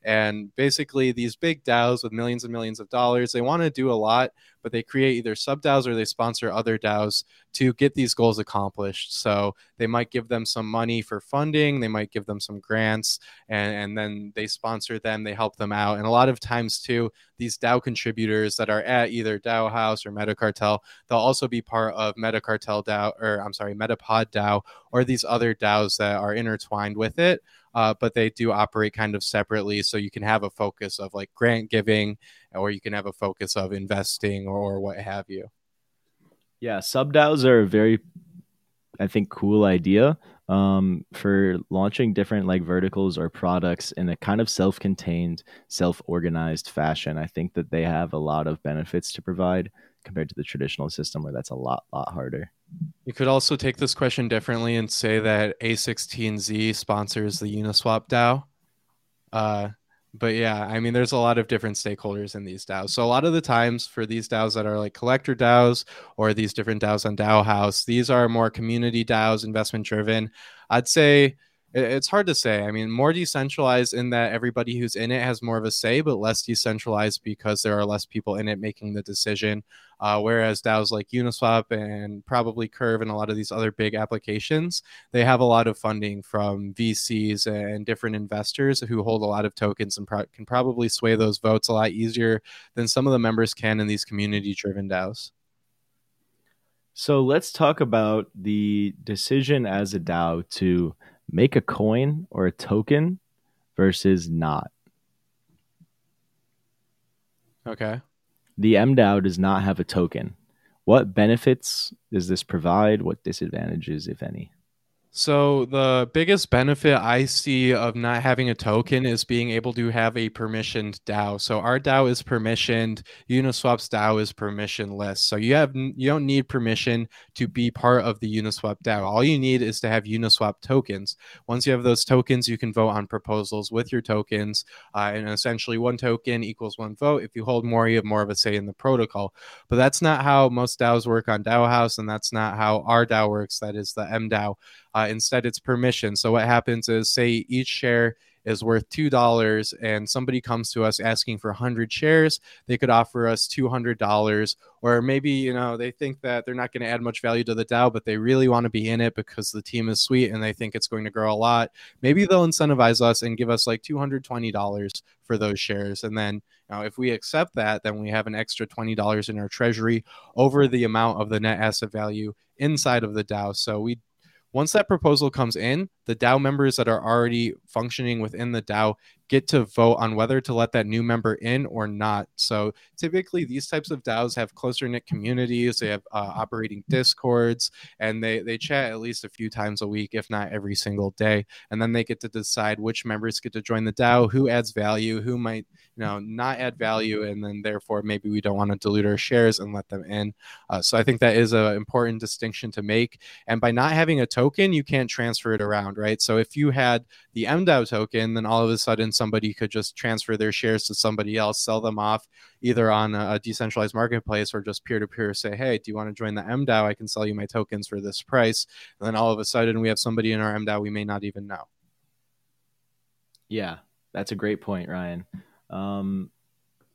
And basically, these big DAOs with millions and millions of dollars, they want to do a lot, but they create either sub DAOs or they sponsor other DAOs to get these goals accomplished. So they might give them some money for funding, they might give them some grants, and, and then they sponsor them, they help them out. And a lot of times, too, these DAO contributors that are at either DAOhaus or Metacartel, they'll also be part of Metacartel DAO, or I'm sorry, Metapod DAO, or these other DAOs that are intertwined with it. Uh, but they do operate kind of separately. So you can have a focus of like grant giving, or you can have a focus of investing or, or what have you. Yeah, sub DAOs are a very, I think, cool idea um, for launching different like verticals or products in a kind of self-contained, self-organized fashion. I think that they have a lot of benefits to provide compared to the traditional system where that's a lot, lot harder. You could also take this question differently and say that A16Z sponsors the Uniswap DAO. Uh, but yeah, I mean, there's a lot of different stakeholders in these DAOs. So a lot of the times for these DAOs that are like collector DAOs or these different DAOs on DAOhaus, these are more community DAOs, investment driven. I'd say it's hard to say. I mean, more decentralized in that everybody who's in it has more of a say, but less decentralized because there are less people in it making the decision. Uh, whereas DAOs like Uniswap and probably Curve and a lot of these other big applications, they have a lot of funding from VCs and different investors who hold a lot of tokens and pro- can probably sway those votes a lot easier than some of the members can in these community driven DAOs. So let's talk about the decision as a DAO to make a coin or a token versus not. Okay. The MDAO does not have a token. What benefits does this provide? What disadvantages, if any? So the biggest benefit I see of not having a token is being able to have a permissioned DAO. So our DAO is permissioned, Uniswap's DAO is permissionless. So you have you don't need permission to be part of the Uniswap DAO. All you need is to have Uniswap tokens. Once you have those tokens, you can vote on proposals with your tokens, uh, and essentially one token equals one vote. If you hold more, you have more of a say in the protocol. But that's not how most DAOs work on DAOhaus, and that's not how our DAO works. That is the MDAO. Uh, instead, it's permission. So what happens is, say each share is worth two dollars, and somebody comes to us asking for hundred shares, they could offer us two hundred dollars, or maybe you know they think that they're not going to add much value to the DAO, but they really want to be in it because the team is sweet and they think it's going to grow a lot. Maybe they'll incentivize us and give us like two hundred twenty dollars for those shares, and then now, if we accept that, then we have an extra $20 in our treasury over the amount of the net asset value inside of the DAO. So we once that proposal comes in, the DAO members that are already functioning within the DAO get to vote on whether to let that new member in or not. So typically, these types of DAOs have closer knit communities. They have uh, operating discords, and they they chat at least a few times a week, if not every single day. And then they get to decide which members get to join the DAO, who adds value, who might you know not add value, and then therefore maybe we don't want to dilute our shares and let them in. Uh, so I think that is an important distinction to make. And by not having a token, you can't transfer it around, right? So if you had the MDAO token, then all of a sudden somebody could just transfer their shares to somebody else, sell them off either on a, decentralized marketplace or just peer to peer. Say, hey, do you want to join the MDAO? I can sell you my tokens for this price. And then all of a sudden, we have somebody in our MDAO we may not even know. Yeah, that's a great point, Ryan. Um,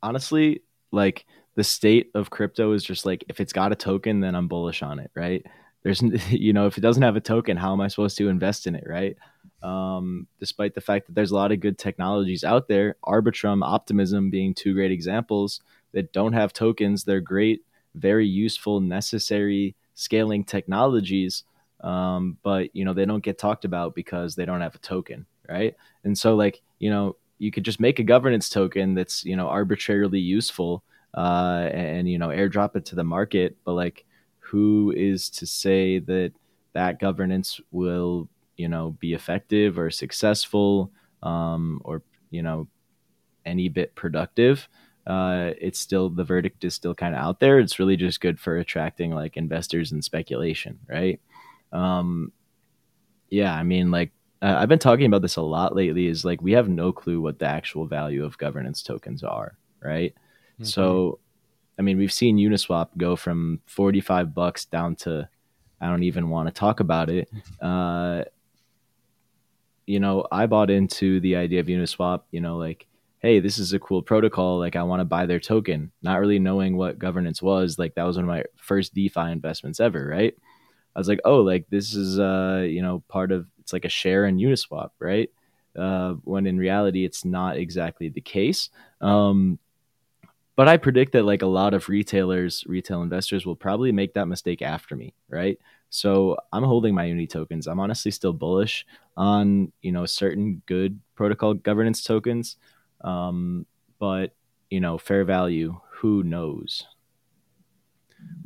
honestly, like the state of crypto is just like if it's got a token, then I'm bullish on it, right? There's, you know, if it doesn't have a token, how am I supposed to invest in it, right? Um, despite the fact that there's a lot of good technologies out there, Arbitrum, Optimism being two great examples that don't have tokens. They're great, very useful, necessary scaling technologies, um, but you know they don't get talked about because they don't have a token, right? And so, like you know, you could just make a governance token that's you know arbitrarily useful uh, and you know airdrop it to the market, but like who is to say that that governance will you know be effective or successful um, or you know any bit productive uh, it's still the verdict is still kind of out there it's really just good for attracting like investors and speculation right um, yeah i mean like uh, i've been talking about this a lot lately is like we have no clue what the actual value of governance tokens are right mm-hmm. so i mean we've seen uniswap go from 45 bucks down to I don't even want to talk about it. Uh, you know, I bought into the idea of Uniswap, you know, like, hey, this is a cool protocol. Like I want to buy their token, not really knowing what governance was. Like that was one of my first DeFi investments ever, right? I was like, oh, like this is uh, you know, part of it's like a share in Uniswap, right? Uh, when in reality, it's not exactly the case. Um, but I predict that like a lot of retailers, retail investors will probably make that mistake after me, right? So I'm holding my Unity tokens. I'm honestly still bullish on you know certain good protocol governance tokens, um, but you know fair value, who knows?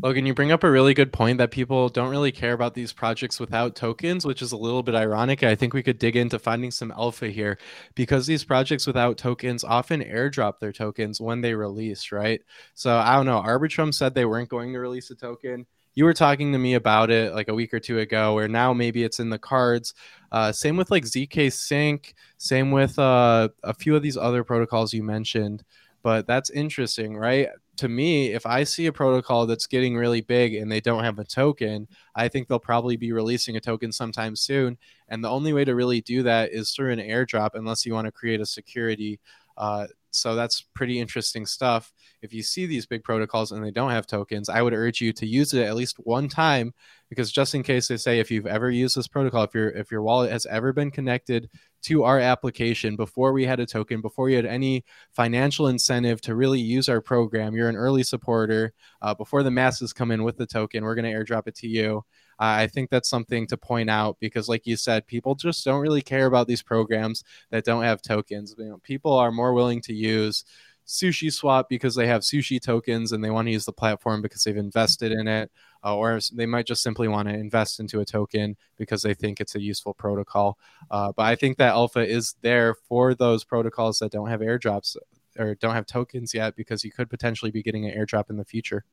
Logan, you bring up a really good point that people don't really care about these projects without tokens, which is a little bit ironic. I think we could dig into finding some alpha here because these projects without tokens often airdrop their tokens when they release, right? So I don't know. Arbitrum said they weren't going to release a token. You were talking to me about it like a week or two ago, where now maybe it's in the cards. Uh, same with like ZK Sync, same with uh, a few of these other protocols you mentioned but that's interesting, right? To me, if I see a protocol that's getting really big and they don't have a token, I think they'll probably be releasing a token sometime soon. And the only way to really do that is through an airdrop, unless you want to create a security. Uh, so that's pretty interesting stuff. If you see these big protocols and they don't have tokens, I would urge you to use it at least one time because just in case they say if you've ever used this protocol, if your if your wallet has ever been connected to our application before we had a token, before you had any financial incentive to really use our program, you're an early supporter. Uh, before the masses come in with the token, we're going to airdrop it to you. Uh, I think that's something to point out because, like you said, people just don't really care about these programs that don't have tokens. You know, people are more willing to use Sushi Swap because they have sushi tokens and they want to use the platform because they've invested in it, uh, or they might just simply want to invest into a token because they think it's a useful protocol. Uh, but I think that alpha is there for those protocols that don't have airdrops or don't have tokens yet because you could potentially be getting an airdrop in the future.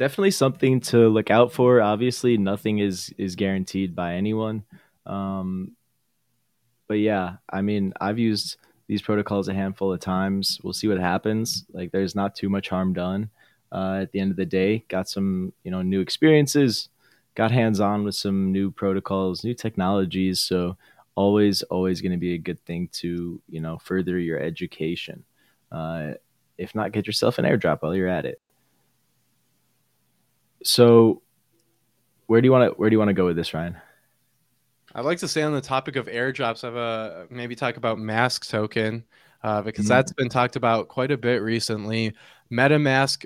Definitely something to look out for. Obviously, nothing is is guaranteed by anyone. Um, but yeah, I mean, I've used these protocols a handful of times. We'll see what happens. Like there's not too much harm done. Uh, at the end of the day, got some you know new experiences, got hands on with some new protocols, new technologies. So always always going to be a good thing to you know further your education. Uh, if not, get yourself an airdrop while you're at it. So where do you want to where do you want to go with this, Ryan? I'd like to stay on the topic of airdrops. I've uh, maybe talk about Mask token uh, because mm-hmm. that's been talked about quite a bit recently. MetaMask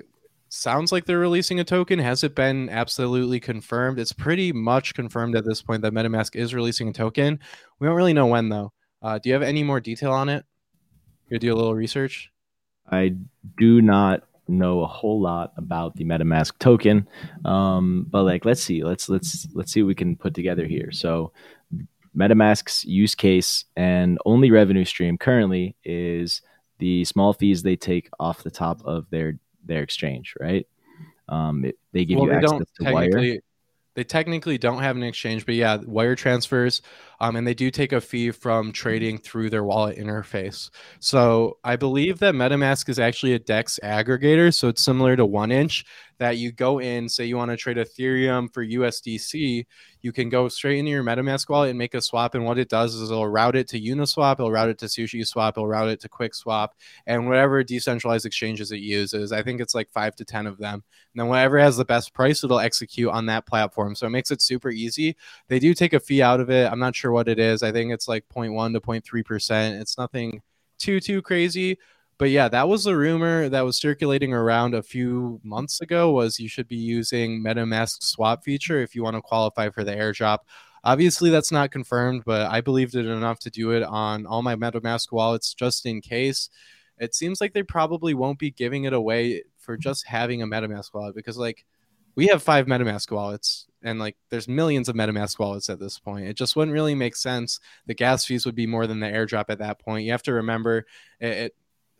sounds like they're releasing a token. Has it been absolutely confirmed? It's pretty much confirmed at this point that MetaMask is releasing a token. We don't really know when though. Uh, do you have any more detail on it? You do a little research. I do not know a whole lot about the MetaMask token, um, but like let's see, let's let's let's see what we can put together here. So MetaMask's use case and only revenue stream currently is the small fees they take off the top of their their exchange, right? Um, it, they give well, you they access to wire. They technically don't have an exchange, but yeah, wire transfers, um, and they do take a fee from trading through their wallet interface. So I believe that MetaMask is actually a DEX aggregator, so it's similar to 1inch that you go in, say you want to trade Ethereum for USDC, you can go straight into your MetaMask wallet and make a swap. And what it does is it'll route it to Uniswap, it'll route it to Sushi Swap, it'll route it to QuickSwap, and whatever decentralized exchanges it uses. I think it's like five to 10 of them. And then whatever has the best price, it'll execute on that platform. So it makes it super easy. They do take a fee out of it. I'm not sure what it is. I think it's like 0.1 to 0.3%. It's nothing too, too crazy but yeah, that was a rumor that was circulating around a few months ago was you should be using MetaMask swap feature if you want to qualify for the airdrop. Obviously, that's not confirmed, but I believed it enough to do it on all my MetaMask wallets just in case. It seems like they probably won't be giving it away for just having a MetaMask wallet because, like, we have five MetaMask wallets and like there's millions of MetaMask wallets at this point. It just wouldn't really make sense. The gas fees would be more than the airdrop at that point. You have to remember it, it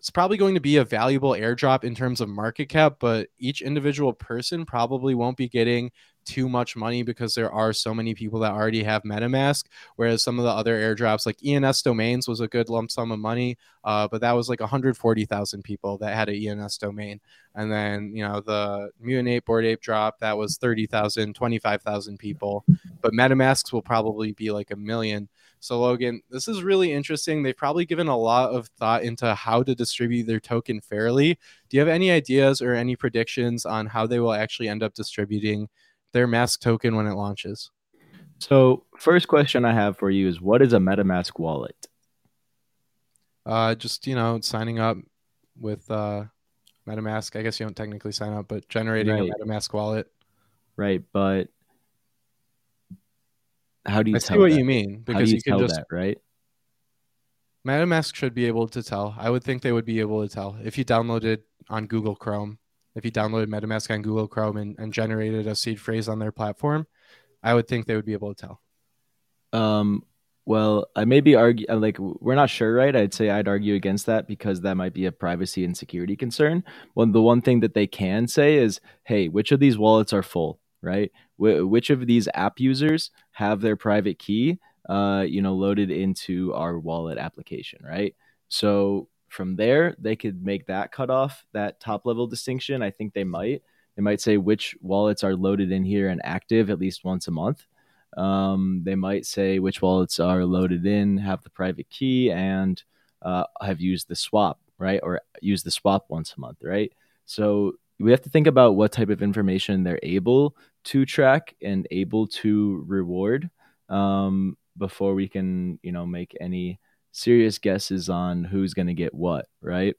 it's probably going to be a valuable airdrop in terms of market cap, but each individual person probably won't be getting too much money because there are so many people that already have MetaMask. Whereas some of the other airdrops, like ENS domains, was a good lump sum of money, uh, but that was like 140,000 people that had an ENS domain. And then, you know, the Mutant Ape Bored Ape drop, that was 30,000, 25,000 people. But MetaMasks will probably be like a million. So, Logan, this is really interesting. They've probably given a lot of thought into how to distribute their token fairly. Do you have any ideas or any predictions on how they will actually end up distributing their mask token when it launches? So, first question I have for you is what is a MetaMask wallet? Uh, just, you know, signing up with uh, MetaMask. I guess you don't technically sign up, but generating Right. a MetaMask wallet. Right, but how do you I tell see what that? you mean because you, you, can just that, right? MetaMask should be able to tell. I would think they would be able to tell if you downloaded on Google Chrome. If you downloaded MetaMask on Google Chrome and, and generated a seed phrase on their platform, I would think they would be able to tell. Um, well, I may be argue uh, like we're not sure, right? I'd say I'd argue against that because that might be a privacy and security concern. Well, the one thing that they can say is, hey, which of these wallets are full, right? Wh- which of these app users have their private key, uh, you know, loaded into our wallet application, right? So from there, they could make that cutoff, that top level distinction. I think they might. They might say which wallets are loaded in here and active at least once a month. Um, they might say which wallets are loaded in, have the private key, and uh, have used the swap, right? Or use the swap once a month, right? So we have to think about what type of information they're able to track and able to reward um, before we can, you know, make any serious guesses on who's going to get what, right?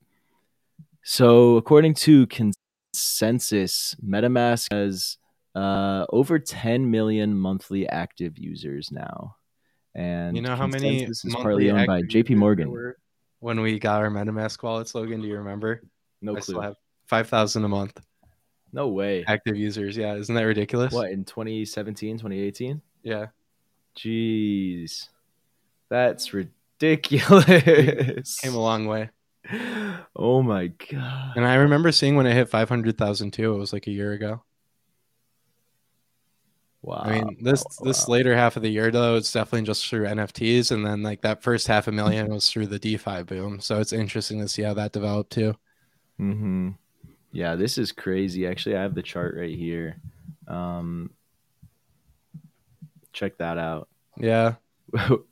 So according to ConsenSys, MetaMask has uh, over 10 million monthly active users now. And you know how many this is partly owned by JP Morgan. when we got our MetaMask wallet slogan? Do you remember? No I clue. Five thousand a month No way. active users. Yeah, isn't that ridiculous? What in 2017, 2018? Yeah, Jeez. That's ridiculous. came a long way. Oh my god. And I remember seeing when it hit five hundred thousand too. It was like a year ago. Wow. I mean, this wow, this later half of the year though, it's definitely just through NFTs, and then like that first half a million was through the DeFi boom. So it's interesting to see how that developed too. Mm-hmm. Yeah, this is crazy. Actually, I have the chart right here. Um, check that out. Yeah,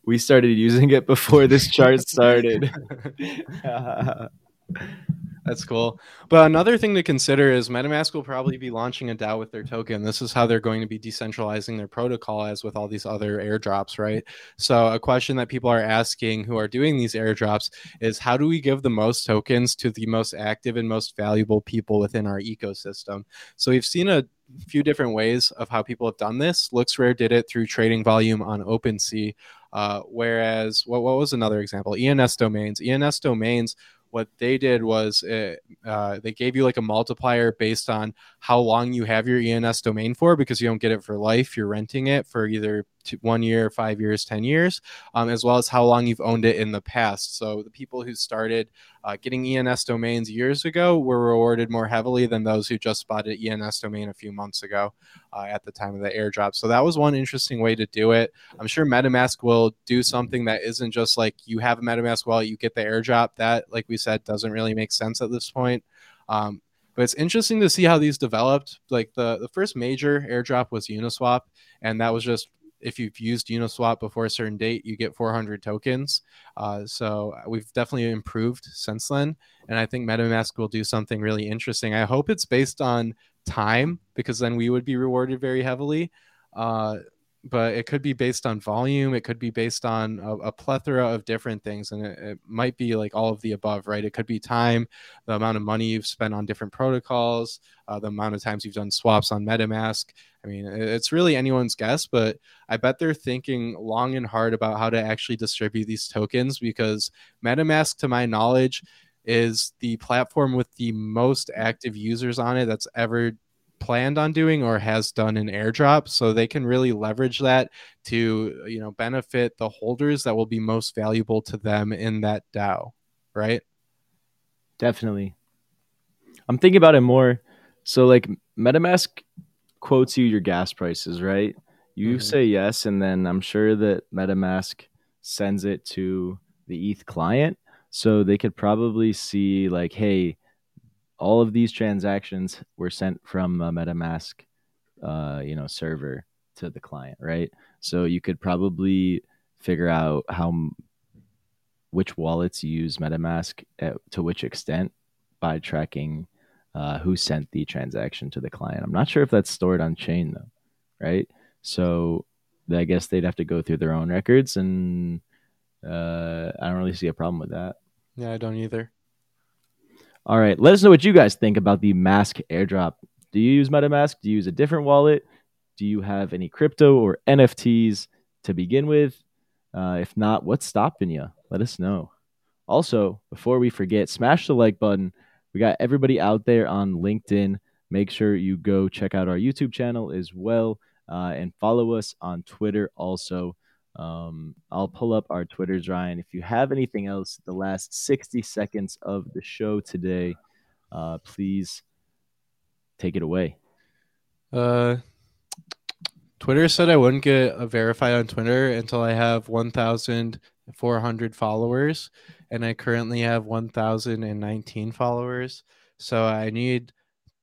we started using it before this chart started. that's cool. But another thing to consider is MetaMask will probably be launching a DAO with their token. This is how they're going to be decentralizing their protocol, as with all these other airdrops, right? So a question that people are asking who are doing these airdrops is how do we give the most tokens to the most active and most valuable people within our ecosystem? So we've seen a few different ways of how people have done this. LooksRare did it through trading volume on OpenSea. Uh, whereas, what, what was another example? ENS domains. ENS domains, what they did was uh, uh, they gave you like a multiplier based on how long you have your ENS domain for because you don't get it for life. You're renting it for either one year, five years, 10 years, um, as well as how long you've owned it in the past. So the people who started uh, getting ENS domains years ago were rewarded more heavily than those who just bought an ENS domain a few months ago uh, at the time of the airdrop. So that was one interesting way to do it. I'm sure MetaMask will do something that isn't just like you have a MetaMask wallet, you get the airdrop. That, like we said, doesn't really make sense at this point. Um, but it's interesting to see how these developed. Like the, the first major airdrop was Uniswap, and that was just if you've used Uniswap before a certain date, you get 400 tokens. Uh, so we've definitely improved since then. And I think MetaMask will do something really interesting. I hope it's based on time because then we would be rewarded very heavily. Uh, but it could be based on volume. It could be based on a, a plethora of different things. And it, it might be like all of the above, right? It could be time, the amount of money you've spent on different protocols, uh, the amount of times you've done swaps on MetaMask. I mean, it- it's really anyone's guess, but I bet they're thinking long and hard about how to actually distribute these tokens because MetaMask, to my knowledge, is the platform with the most active users on it that's ever planned on doing or has done an airdrop so they can really leverage that to you know benefit the holders that will be most valuable to them in that DAO right Definitely. I'm thinking about it more. So like MetaMask quotes you your gas prices, right? You Mhm. say yes, and then I'm sure that MetaMask sends it to the ETH client, so they could probably see like, hey, all of these transactions were sent from a MetaMask, uh, you know, server to the client, right? So you could probably figure out how which wallets use MetaMask at, to which extent by tracking uh, who sent the transaction to the client. I'm not sure if that's stored on chain though, right? So I guess they'd have to go through their own records, and uh, I don't really see a problem with that. Yeah, I don't either. All right, let us know what you guys think about the Mask airdrop. Do you use MetaMask? Do you use a different wallet? Do you have any crypto or NFTs to begin with? Uh, if not, what's stopping you? Let us know. Also, before we forget, smash the like button. We got everybody out there on LinkedIn. Make sure you go check out our YouTube channel as well uh, and follow us on Twitter also. Um, I'll pull up our Twitters, Ryan. If you have anything else, the last 60 seconds of the show today, uh, please take it away. Uh, Twitter said I wouldn't get uh, verified on Twitter until I have 1,400 followers, and I currently have 1,019 followers. So I need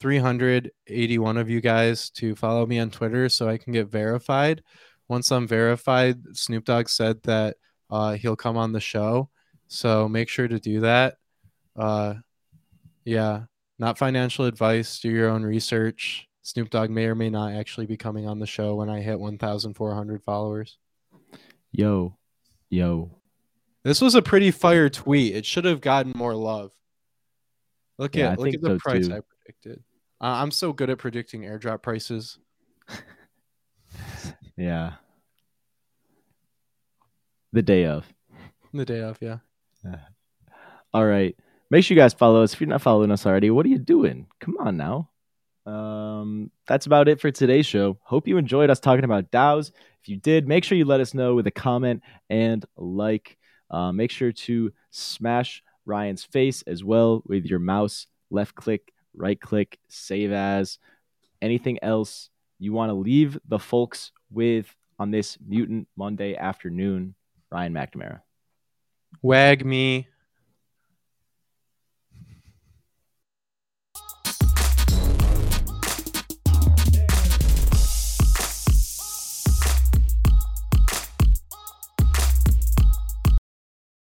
381 of you guys to follow me on Twitter so I can get verified. Once I'm verified, Snoop Dogg said that uh, he'll come on the show. So make sure to do that. Uh, yeah, not financial advice. Do your own research. Snoop Dogg may or may not actually be coming on the show when I hit 1,400 followers. Yo, yo. This was a pretty fire tweet. It should have gotten more love. Look Yeah, I at look at the so, price too. I predicted. Uh, I'm so good at predicting airdrop prices. Yeah. The day of. The day of, yeah. All right. Make sure you guys follow us. If you're not following us already, what are you doing? Come on now. Um, that's about it for today's show. Hope you enjoyed us talking about DAOs. If you did, make sure you let us know with a comment and like. Uh, make sure to smash Ryan's face as well with your mouse. Left click, right click, save as. Anything else you want to leave the folks with on this Mutant Monday afternoon? Ryan McNamara. WAGMI.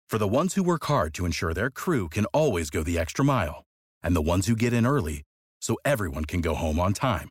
For the ones who work hard to ensure their crew can always go the extra mile, and the ones who get in early so everyone can go home on time,